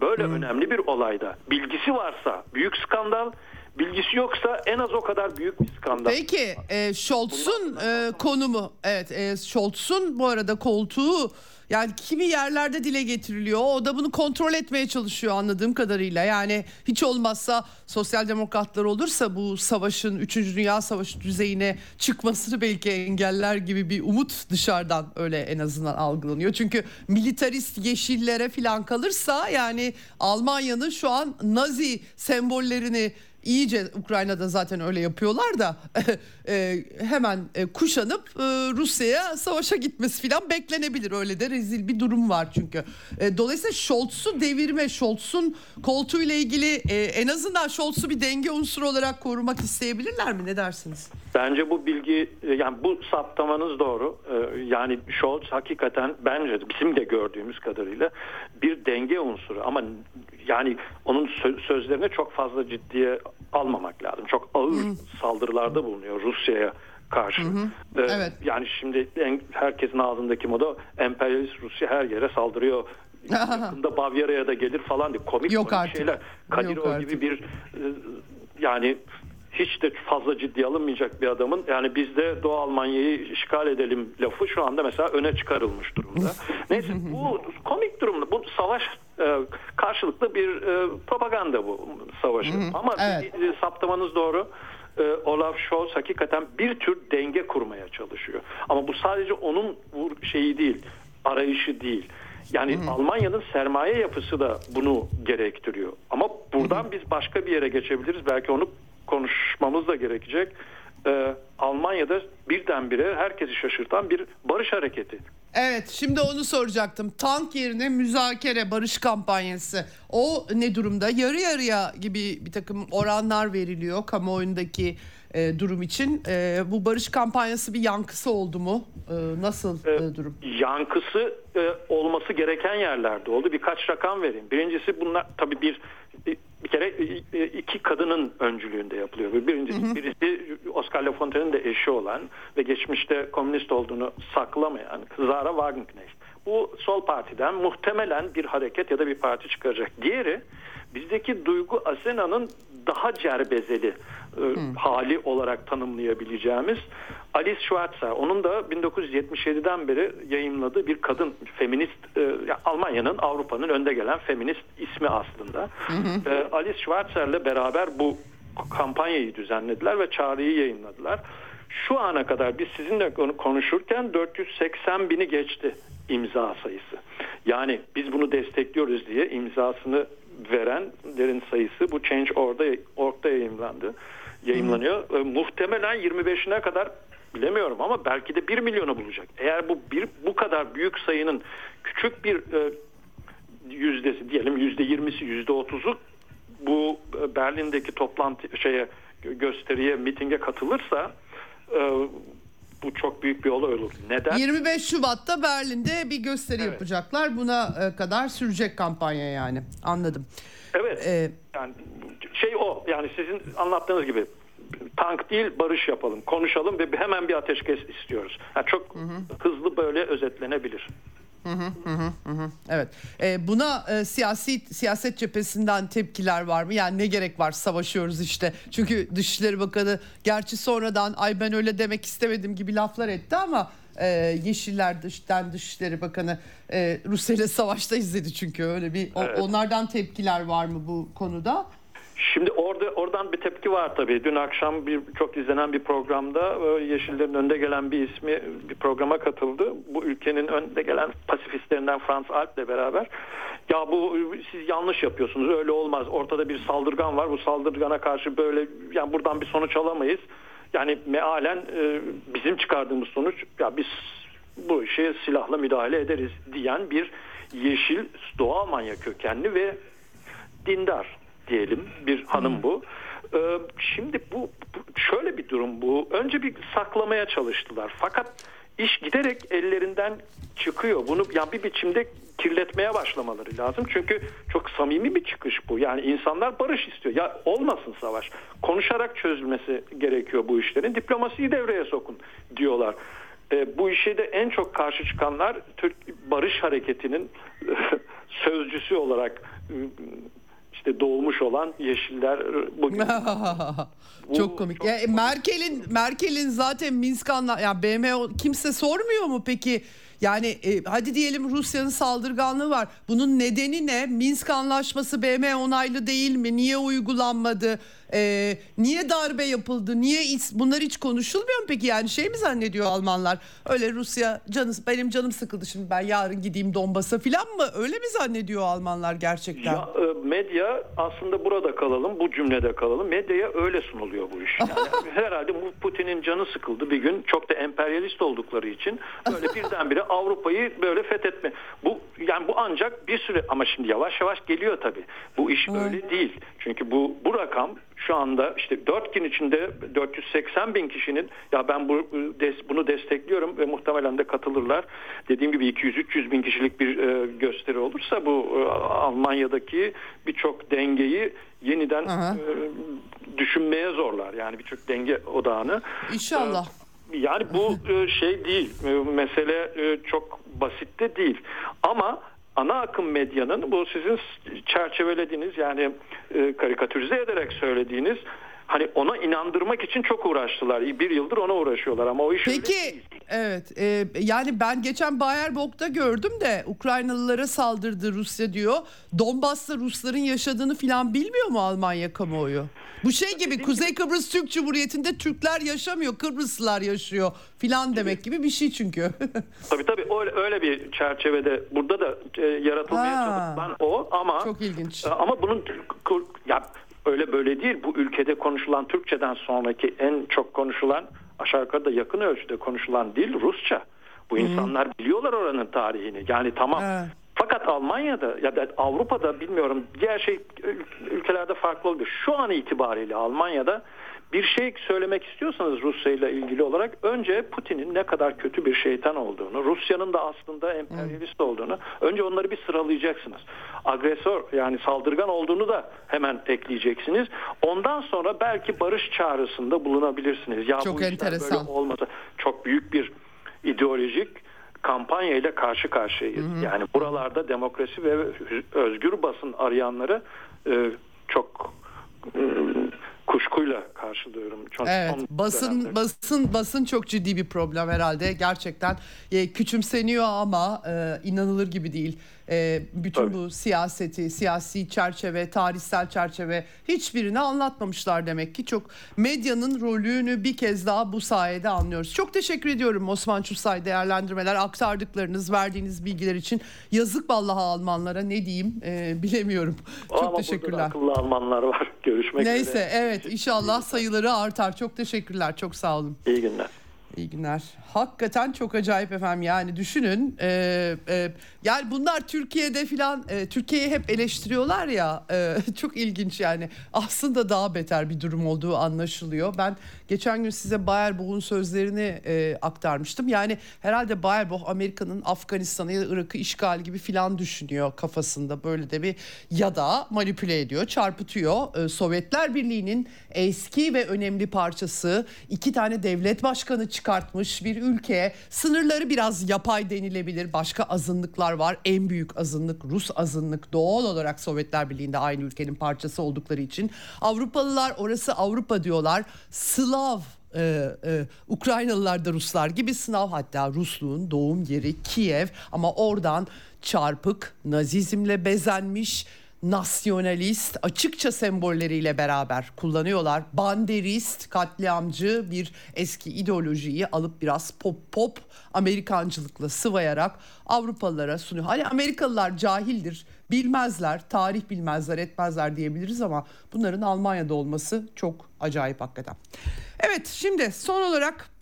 böyle hmm. önemli bir olayda bilgisi varsa büyük skandal, bilgisi yoksa en az o kadar büyük bir skandal. Peki e, Scholz'un e, konumu evet e, Scholz'un bu arada koltuğu yani kimi yerlerde dile getiriliyor. O da bunu kontrol etmeye çalışıyor anladığım kadarıyla. Yani hiç olmazsa sosyal demokratlar olursa bu savaşın 3. Dünya Savaşı düzeyine çıkmasını belki engeller gibi bir umut dışarıdan öyle en azından algılanıyor. Çünkü militarist yeşillere falan kalırsa yani Almanya'nın şu an Nazi sembollerini iyice Ukrayna'da zaten öyle yapıyorlar da e, hemen e, kuşanıp e, Rusya'ya savaşa gitmesi falan beklenebilir öyle de rezil bir durum var çünkü. E, dolayısıyla Scholz'u devirme, Scholz'un koltuğuyla ilgili e, en azından Scholz'u bir denge unsuru olarak korumak isteyebilirler mi? Ne dersiniz? Bence bu bilgi e, yani bu saptamanız doğru. E, yani Scholz hakikaten bence bizim de gördüğümüz kadarıyla bir denge unsuru ama yani onun sözlerine çok fazla ciddiye almamak lazım. Çok ağır Hı. saldırılarda bulunuyor Rusya'ya karşı. Hı hı. Ee, evet. Yani şimdi en, herkesin ağzındaki moda emperyalist Rusya her yere saldırıyor. Yakında Bavyera'ya da gelir falan diye komik, Yok komik şeyler. Kadirov gibi bir e, yani hiç de fazla ciddi alınmayacak bir adamın yani biz de Doğu Almanya'yı işgal edelim lafı şu anda mesela öne çıkarılmış durumda. Neyse bu komik durumda. Bu savaş e, karşılıklı bir e, propaganda bu savaşı. Ama evet. bir, saptamanız doğru. E, Olaf Scholz hakikaten bir tür denge kurmaya çalışıyor. Ama bu sadece onun şeyi değil, arayışı değil. Yani Almanya'nın sermaye yapısı da bunu gerektiriyor. Ama buradan biz başka bir yere geçebiliriz. Belki onu konuşmamız da gerekecek. Ee, Almanya'da birdenbire herkesi şaşırtan bir barış hareketi. Evet şimdi onu soracaktım. Tank yerine müzakere barış kampanyası. O ne durumda? Yarı yarıya gibi bir takım oranlar veriliyor kamuoyundaki e, durum için. E, bu barış kampanyası bir yankısı oldu mu? E, nasıl e, e durum? Yankısı e, olması gereken yerlerde oldu. Birkaç rakam vereyim. Birincisi bunlar tabii bir bir kere iki kadının öncülüğünde yapılıyor. Birincisi hı hı. birisi Oscar Lafontaine'in de eşi olan ve geçmişte komünist olduğunu saklamayan Zara Wagenknecht. Bu sol partiden muhtemelen bir hareket ya da bir parti çıkaracak. Diğeri bizdeki Duygu Asena'nın daha cerbezeli hmm. hali olarak tanımlayabileceğimiz Alice Schwarzer. Onun da 1977'den beri yayınladığı bir kadın feminist e, Almanya'nın Avrupa'nın önde gelen feminist ismi aslında. Hmm. E, Alice Schwarzer'le beraber bu kampanyayı düzenlediler ve çağrıyı yayınladılar. Şu ana kadar biz sizinle konuşurken 480 bini geçti imza sayısı. Yani biz bunu destekliyoruz diye imzasını verenlerin sayısı bu Change.org'da yayınlandı. Yayınlanıyor. Hmm. muhtemelen 25'ine kadar bilemiyorum ama belki de 1 milyonu bulacak. Eğer bu bir bu kadar büyük sayının küçük bir e, yüzdesi diyelim yüzde yirmisi yüzde otuzu bu e, Berlin'deki toplantı şeye gösteriye mitinge katılırsa bu çok büyük bir olay olur. Neden? 25 Şubat'ta Berlin'de bir gösteri evet. yapacaklar. Buna e, kadar sürecek kampanya yani. Anladım. Evet. Ee, yani şey o yani sizin anlattığınız gibi tank değil barış yapalım, konuşalım ve hemen bir ateşkes istiyoruz. Yani çok hı hı. hızlı böyle özetlenebilir. Hı hı hı hı. Evet. E, buna e, siyasi siyaset cephesinden tepkiler var mı? Yani ne gerek var savaşıyoruz işte. Çünkü Dışişleri Bakanı gerçi sonradan ay ben öyle demek istemedim gibi laflar etti ama e, Yeşiller dıştan Dışişleri Bakanı e, Rusya ile savaşta izledi çünkü öyle bir evet. onlardan tepkiler var mı bu konuda? Şimdi orada oradan bir tepki var tabii. Dün akşam bir çok izlenen bir programda e, Yeşillerin önde gelen bir ismi bir programa katıldı. Bu ülkenin önde gelen pasifistlerinden Frans Alp'le beraber ya bu siz yanlış yapıyorsunuz öyle olmaz. Ortada bir saldırgan var. Bu saldırgana karşı böyle yani buradan bir sonuç alamayız. Yani mealen e, bizim çıkardığımız sonuç ya biz bu işe silahla müdahale ederiz diyen bir yeşil Doğu Almanya kökenli ve dindar diyelim bir hanım bu. Ee, şimdi bu şöyle bir durum bu. Önce bir saklamaya çalıştılar. Fakat iş giderek ellerinden çıkıyor. Bunu yani bir biçimde kirletmeye başlamaları lazım. Çünkü çok samimi bir çıkış bu. Yani insanlar barış istiyor. Ya olmasın savaş. Konuşarak çözülmesi gerekiyor bu işlerin. Diplomasiyi devreye sokun diyorlar. E, bu işe de en çok karşı çıkanlar Türk Barış Hareketi'nin sözcüsü olarak işte doğmuş olan yeşiller bugün. çok komik. Çok ya, Merkel'in Merkel'in zaten Minsk anla ya BM kimse sormuyor mu peki? Yani e, hadi diyelim Rusya'nın saldırganlığı var. Bunun nedeni ne? Minsk anlaşması BM onaylı değil mi? Niye uygulanmadı? E, niye darbe yapıldı? Niye bunlar hiç konuşulmuyor mu peki? Yani şey mi zannediyor Almanlar? Öyle Rusya canı benim canım sıkıldı şimdi ben yarın gideyim Donbas'a falan mı? Öyle mi zannediyor Almanlar gerçekten? Ya, e, medya aslında burada kalalım, bu cümlede kalalım. Medyaya öyle sunuluyor bu iş. Yani herhalde bu Putin'in canı sıkıldı bir gün. Çok da emperyalist oldukları için böyle birdenbire Avrupa'yı böyle fethetme. Bu yani bu ancak bir süre ama şimdi yavaş yavaş geliyor tabii. Bu iş öyle değil. Çünkü bu bu rakam şu anda işte 4 gün içinde 480 bin kişinin ya ben bu bunu destekliyorum ve muhtemelen de katılırlar. Dediğim gibi 200-300 bin kişilik bir e, gösteri olursa bu e, Almanya'daki birçok dengeyi yeniden e, düşünmeye zorlar. Yani birçok denge odağını. İnşallah. Yani bu şey değil. Mesele çok basit de değil. Ama ana akım medyanın bu sizin çerçevelediğiniz yani e, karikatürize ederek söylediğiniz hani ona inandırmak için çok uğraştılar. Bir yıldır ona uğraşıyorlar ama o iş Peki evet e, yani ben geçen Bayerbok'ta gördüm de Ukraynalılara saldırdı Rusya diyor. Donbas'ta Rusların yaşadığını filan bilmiyor mu Almanya kamuoyu? Bu şey gibi Kuzey Kıbrıs Türk Cumhuriyeti'nde Türkler yaşamıyor, Kıbrıslılar yaşıyor filan demek gibi bir şey çünkü. tabii tabii öyle, öyle bir çerçevede burada da e, yaratılmaya çalışılan o ama çok ilginç. E, ama bunun ya öyle böyle değil. Bu ülkede konuşulan Türkçeden sonraki en çok konuşulan aşağı yukarı da yakın ölçüde konuşulan dil Rusça. Bu insanlar Hı-hı. biliyorlar oranın tarihini. Yani tamam. Evet. Fakat Almanya'da ya da Avrupa'da bilmiyorum diğer şey ülkelerde farklı olabilir. Şu an itibariyle Almanya'da bir şey söylemek istiyorsanız Rusya ile ilgili olarak önce Putin'in ne kadar kötü bir şeytan olduğunu, Rusya'nın da aslında emperyalist olduğunu önce onları bir sıralayacaksınız. Agresör yani saldırgan olduğunu da hemen ekleyeceksiniz. Ondan sonra belki barış çağrısında bulunabilirsiniz. Ya Çok bu enteresan. böyle olmasa çok büyük bir ideolojik kampanya ile karşı karşıyayız. Hı hı. Yani buralarda demokrasi ve özgür basın arayanları e, çok e, kuşkuyla karşılıyorum. Çok evet, basın dönemde. basın basın çok ciddi bir problem herhalde. Gerçekten e, küçümseniyor ama e, inanılır gibi değil e, bütün Tabii. bu siyaseti, siyasi çerçeve, tarihsel çerçeve hiçbirini anlatmamışlar demek ki. Çok medyanın rolünü bir kez daha bu sayede anlıyoruz. Çok teşekkür ediyorum Osman Çusay değerlendirmeler, aktardıklarınız, verdiğiniz bilgiler için. Yazık vallahi Almanlara ne diyeyim e, bilemiyorum. Çok Ama teşekkürler. akıllı Almanlar var. Görüşmek Neyse, üzere. Neyse evet inşallah sayıları artar. Çok teşekkürler. Çok sağ olun. İyi günler. İyi günler. Hakikaten çok acayip efendim yani düşünün e, e, yani bunlar Türkiye'de filan e, Türkiye'yi hep eleştiriyorlar ya e, çok ilginç yani aslında daha beter bir durum olduğu anlaşılıyor. Ben geçen gün size Bayerboh'un sözlerini e, aktarmıştım yani herhalde Bayerboh Amerika'nın Afganistan'ı ya Irak'ı işgal gibi filan düşünüyor kafasında böyle de bir ya da manipüle ediyor çarpıtıyor. E, Sovyetler Birliği'nin eski ve önemli parçası iki tane devlet başkanı çıkartmış bir ülke sınırları biraz yapay denilebilir. Başka azınlıklar var. En büyük azınlık Rus azınlık doğal olarak Sovyetler Birliği'nde aynı ülkenin parçası oldukları için. Avrupalılar orası Avrupa diyorlar. Slav ee, e, Ukraynalılar da Ruslar gibi sınav hatta Rusluğun doğum yeri Kiev ama oradan çarpık nazizmle bezenmiş nasyonalist açıkça sembolleriyle beraber kullanıyorlar. Banderist, katliamcı bir eski ideolojiyi alıp biraz pop pop Amerikancılıkla sıvayarak Avrupalılara sunuyor. Hani Amerikalılar cahildir, bilmezler, tarih bilmezler, etmezler diyebiliriz ama bunların Almanya'da olması çok acayip hakikaten. Evet şimdi son olarak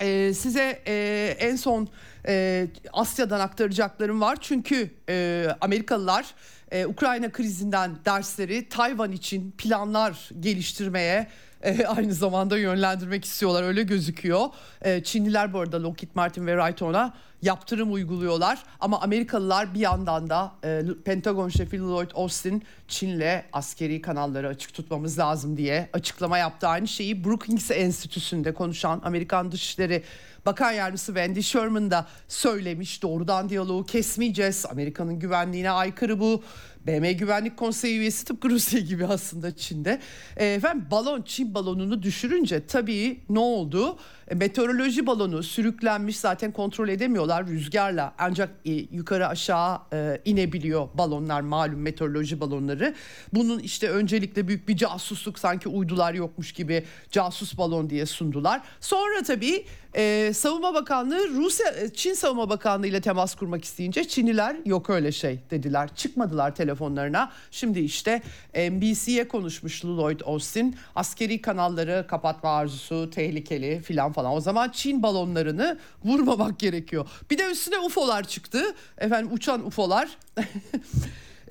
e, size e, en son e, Asya'dan aktaracaklarım var. Çünkü e, Amerikalılar e, Ukrayna krizinden dersleri Tayvan için planlar geliştirmeye e, aynı zamanda yönlendirmek istiyorlar öyle gözüküyor. E, Çinliler bu arada Lockheed Martin ve Raytheon'a yaptırım uyguluyorlar ama Amerikalılar bir yandan da e, Pentagon şefi Lloyd Austin Çin'le askeri kanalları açık tutmamız lazım diye açıklama yaptı. Aynı şeyi Brookings Enstitüsü'nde konuşan Amerikan Dışişleri Bakan Yardımcısı Wendy Sherman da söylemiş. Doğrudan diyaloğu kesmeyeceğiz. Amerika'nın güvenliğine aykırı bu. BM Güvenlik Konseyi üyesi tıpkı Rusya gibi aslında Çin'de. E, efendim balon Çin balonunu düşürünce tabii ne oldu? E, meteoroloji balonu sürüklenmiş zaten kontrol edemiyorlar rüzgarla ancak e, yukarı aşağı e, inebiliyor balonlar malum meteoroloji balonları. Bunun işte öncelikle büyük bir casusluk sanki uydular yokmuş gibi casus balon diye sundular. Sonra tabii e, Savunma Bakanlığı Rusya Çin Savunma Bakanlığı ile temas kurmak isteyince Çinliler yok öyle şey dediler. Çıkmadılar telefon telefonlarına. Şimdi işte NBC'ye konuşmuş Lloyd Austin. Askeri kanalları kapatma arzusu tehlikeli filan falan. O zaman Çin balonlarını vurmamak gerekiyor. Bir de üstüne UFO'lar çıktı. Efendim uçan UFO'lar.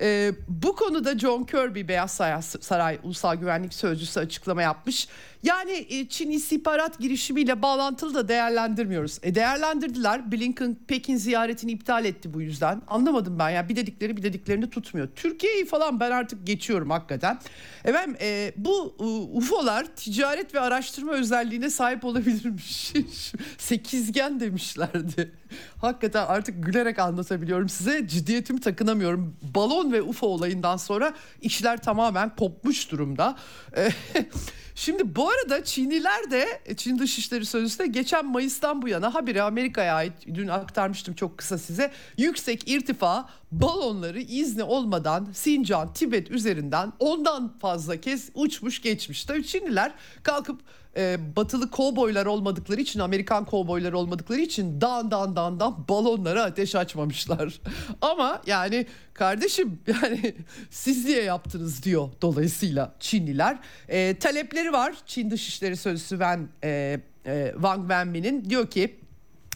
E, bu konuda John Kirby Beyaz Saray, Saray Ulusal Güvenlik Sözcüsü açıklama yapmış. Yani e, Çin istihbarat girişimiyle bağlantılı da değerlendirmiyoruz. E, değerlendirdiler. Blinken Pekin ziyaretini iptal etti bu yüzden. Anlamadım ben yani bir dedikleri bir dediklerini tutmuyor. Türkiye'yi falan ben artık geçiyorum hakikaten. Efendim e, bu uh, UFO'lar ticaret ve araştırma özelliğine sahip olabilirmiş. Sekizgen demişlerdi. Hakikaten artık gülerek anlatabiliyorum size. Ciddiyetimi takınamıyorum. Balon ve UFO olayından sonra işler tamamen kopmuş durumda. Şimdi bu arada Çinliler de Çin Dışişleri Sözcüsü de geçen Mayıs'tan bu yana haberi Amerika'ya ait dün aktarmıştım çok kısa size. Yüksek irtifa balonları izni olmadan Sincan, Tibet üzerinden ondan fazla kez uçmuş geçmiş. Tabii Çinliler kalkıp e, batılı kovboylar olmadıkları için Amerikan kovboyları olmadıkları için dan dan dan dan balonlara ateş açmamışlar. Ama yani kardeşim yani siz niye yaptınız diyor dolayısıyla Çinliler. E, talepleri var Çin Dışişleri Sözcüsü Wen, e, e, Wang Wenbin'in diyor ki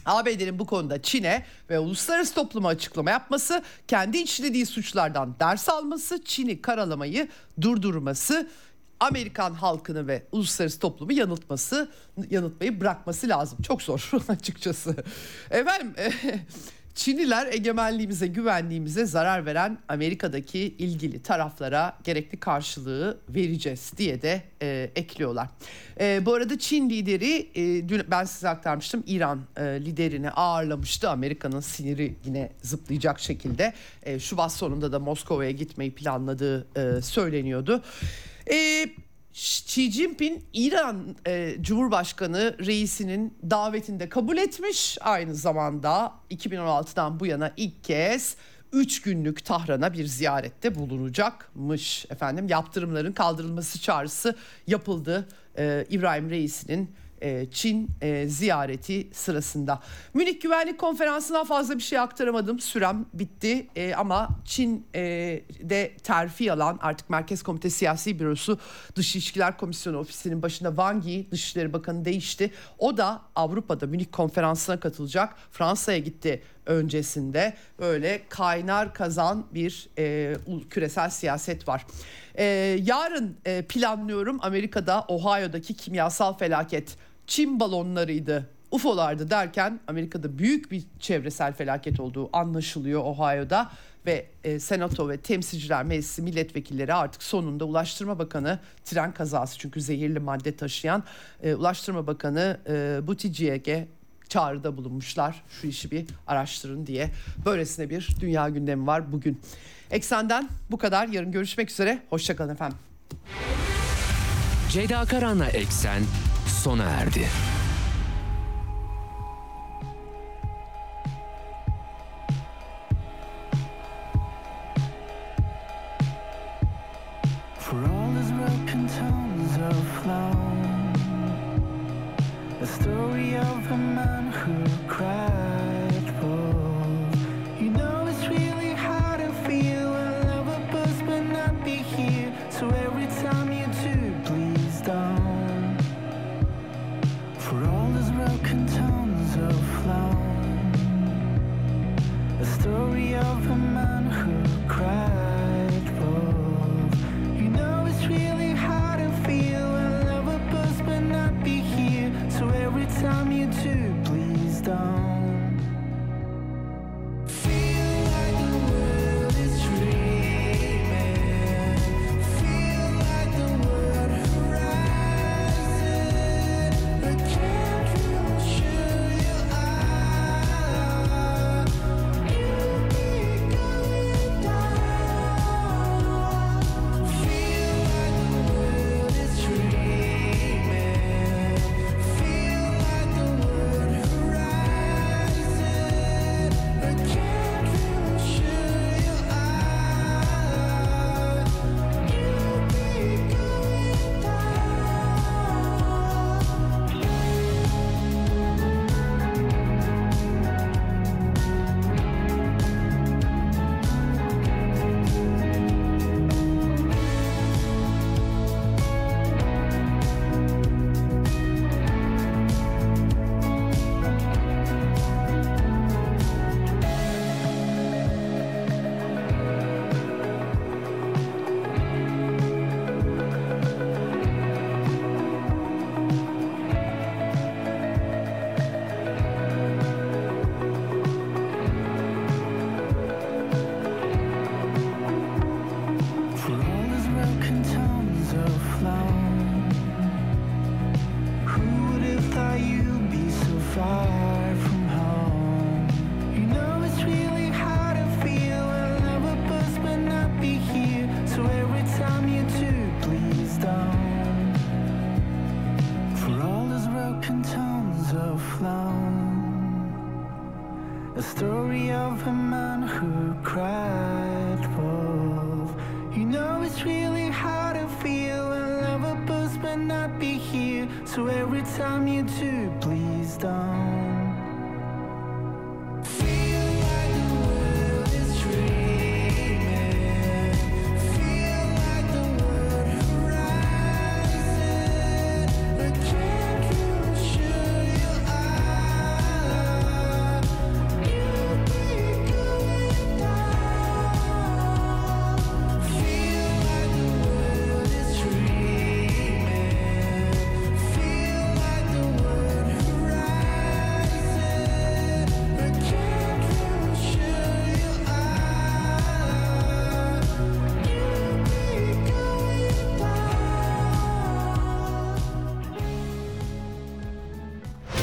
ABD'nin bu konuda Çin'e ve uluslararası topluma açıklama yapması, kendi işlediği suçlardan ders alması, Çin'i karalamayı durdurması Amerikan halkını ve uluslararası toplumu yanıltması, yanıltmayı bırakması lazım. Çok zor açıkçası. Efendim Çinliler egemenliğimize, güvenliğimize zarar veren Amerika'daki ilgili taraflara gerekli karşılığı vereceğiz diye de e, ekliyorlar. E, bu arada Çin lideri, e, dün ben size aktarmıştım, İran e, liderini ağırlamıştı. Amerika'nın siniri yine zıplayacak şekilde. E, Şubat sonunda da Moskova'ya gitmeyi planladığı e, söyleniyordu. E, Xi Jinping İran e, Cumhurbaşkanı reisinin davetinde kabul etmiş. Aynı zamanda 2016'dan bu yana ilk kez 3 günlük Tahran'a bir ziyarette bulunacakmış. Efendim yaptırımların kaldırılması çağrısı yapıldı. Ee, İbrahim Reis'inin e, Çin e, ziyareti sırasında. Münih Güvenlik Konferansı'ndan fazla bir şey aktaramadım. Sürem bitti e, ama Çin'de terfi alan artık Merkez Komite Siyasi Bürosu Dış İlişkiler Komisyonu Ofisi'nin başında Wang Yi Dışişleri Bakanı değişti. O da Avrupa'da Münih Konferansı'na katılacak. Fransa'ya gitti öncesinde böyle kaynar kazan bir e, küresel siyaset var. E, yarın e, planlıyorum Amerika'da Ohio'daki kimyasal felaket Çin balonlarıydı UFO'lardı derken Amerika'da büyük bir çevresel felaket olduğu anlaşılıyor Ohio'da ve e, Senato ve Temsilciler Meclisi milletvekilleri artık sonunda Ulaştırma Bakanı tren kazası çünkü zehirli madde taşıyan e, Ulaştırma Bakanı e, Buttigieg'e çağrıda bulunmuşlar. Şu işi bir araştırın diye. Böylesine bir dünya gündemi var bugün. Eksenden bu kadar. Yarın görüşmek üzere. Hoşçakalın efendim. Ceyda Karan'la Eksen sona erdi.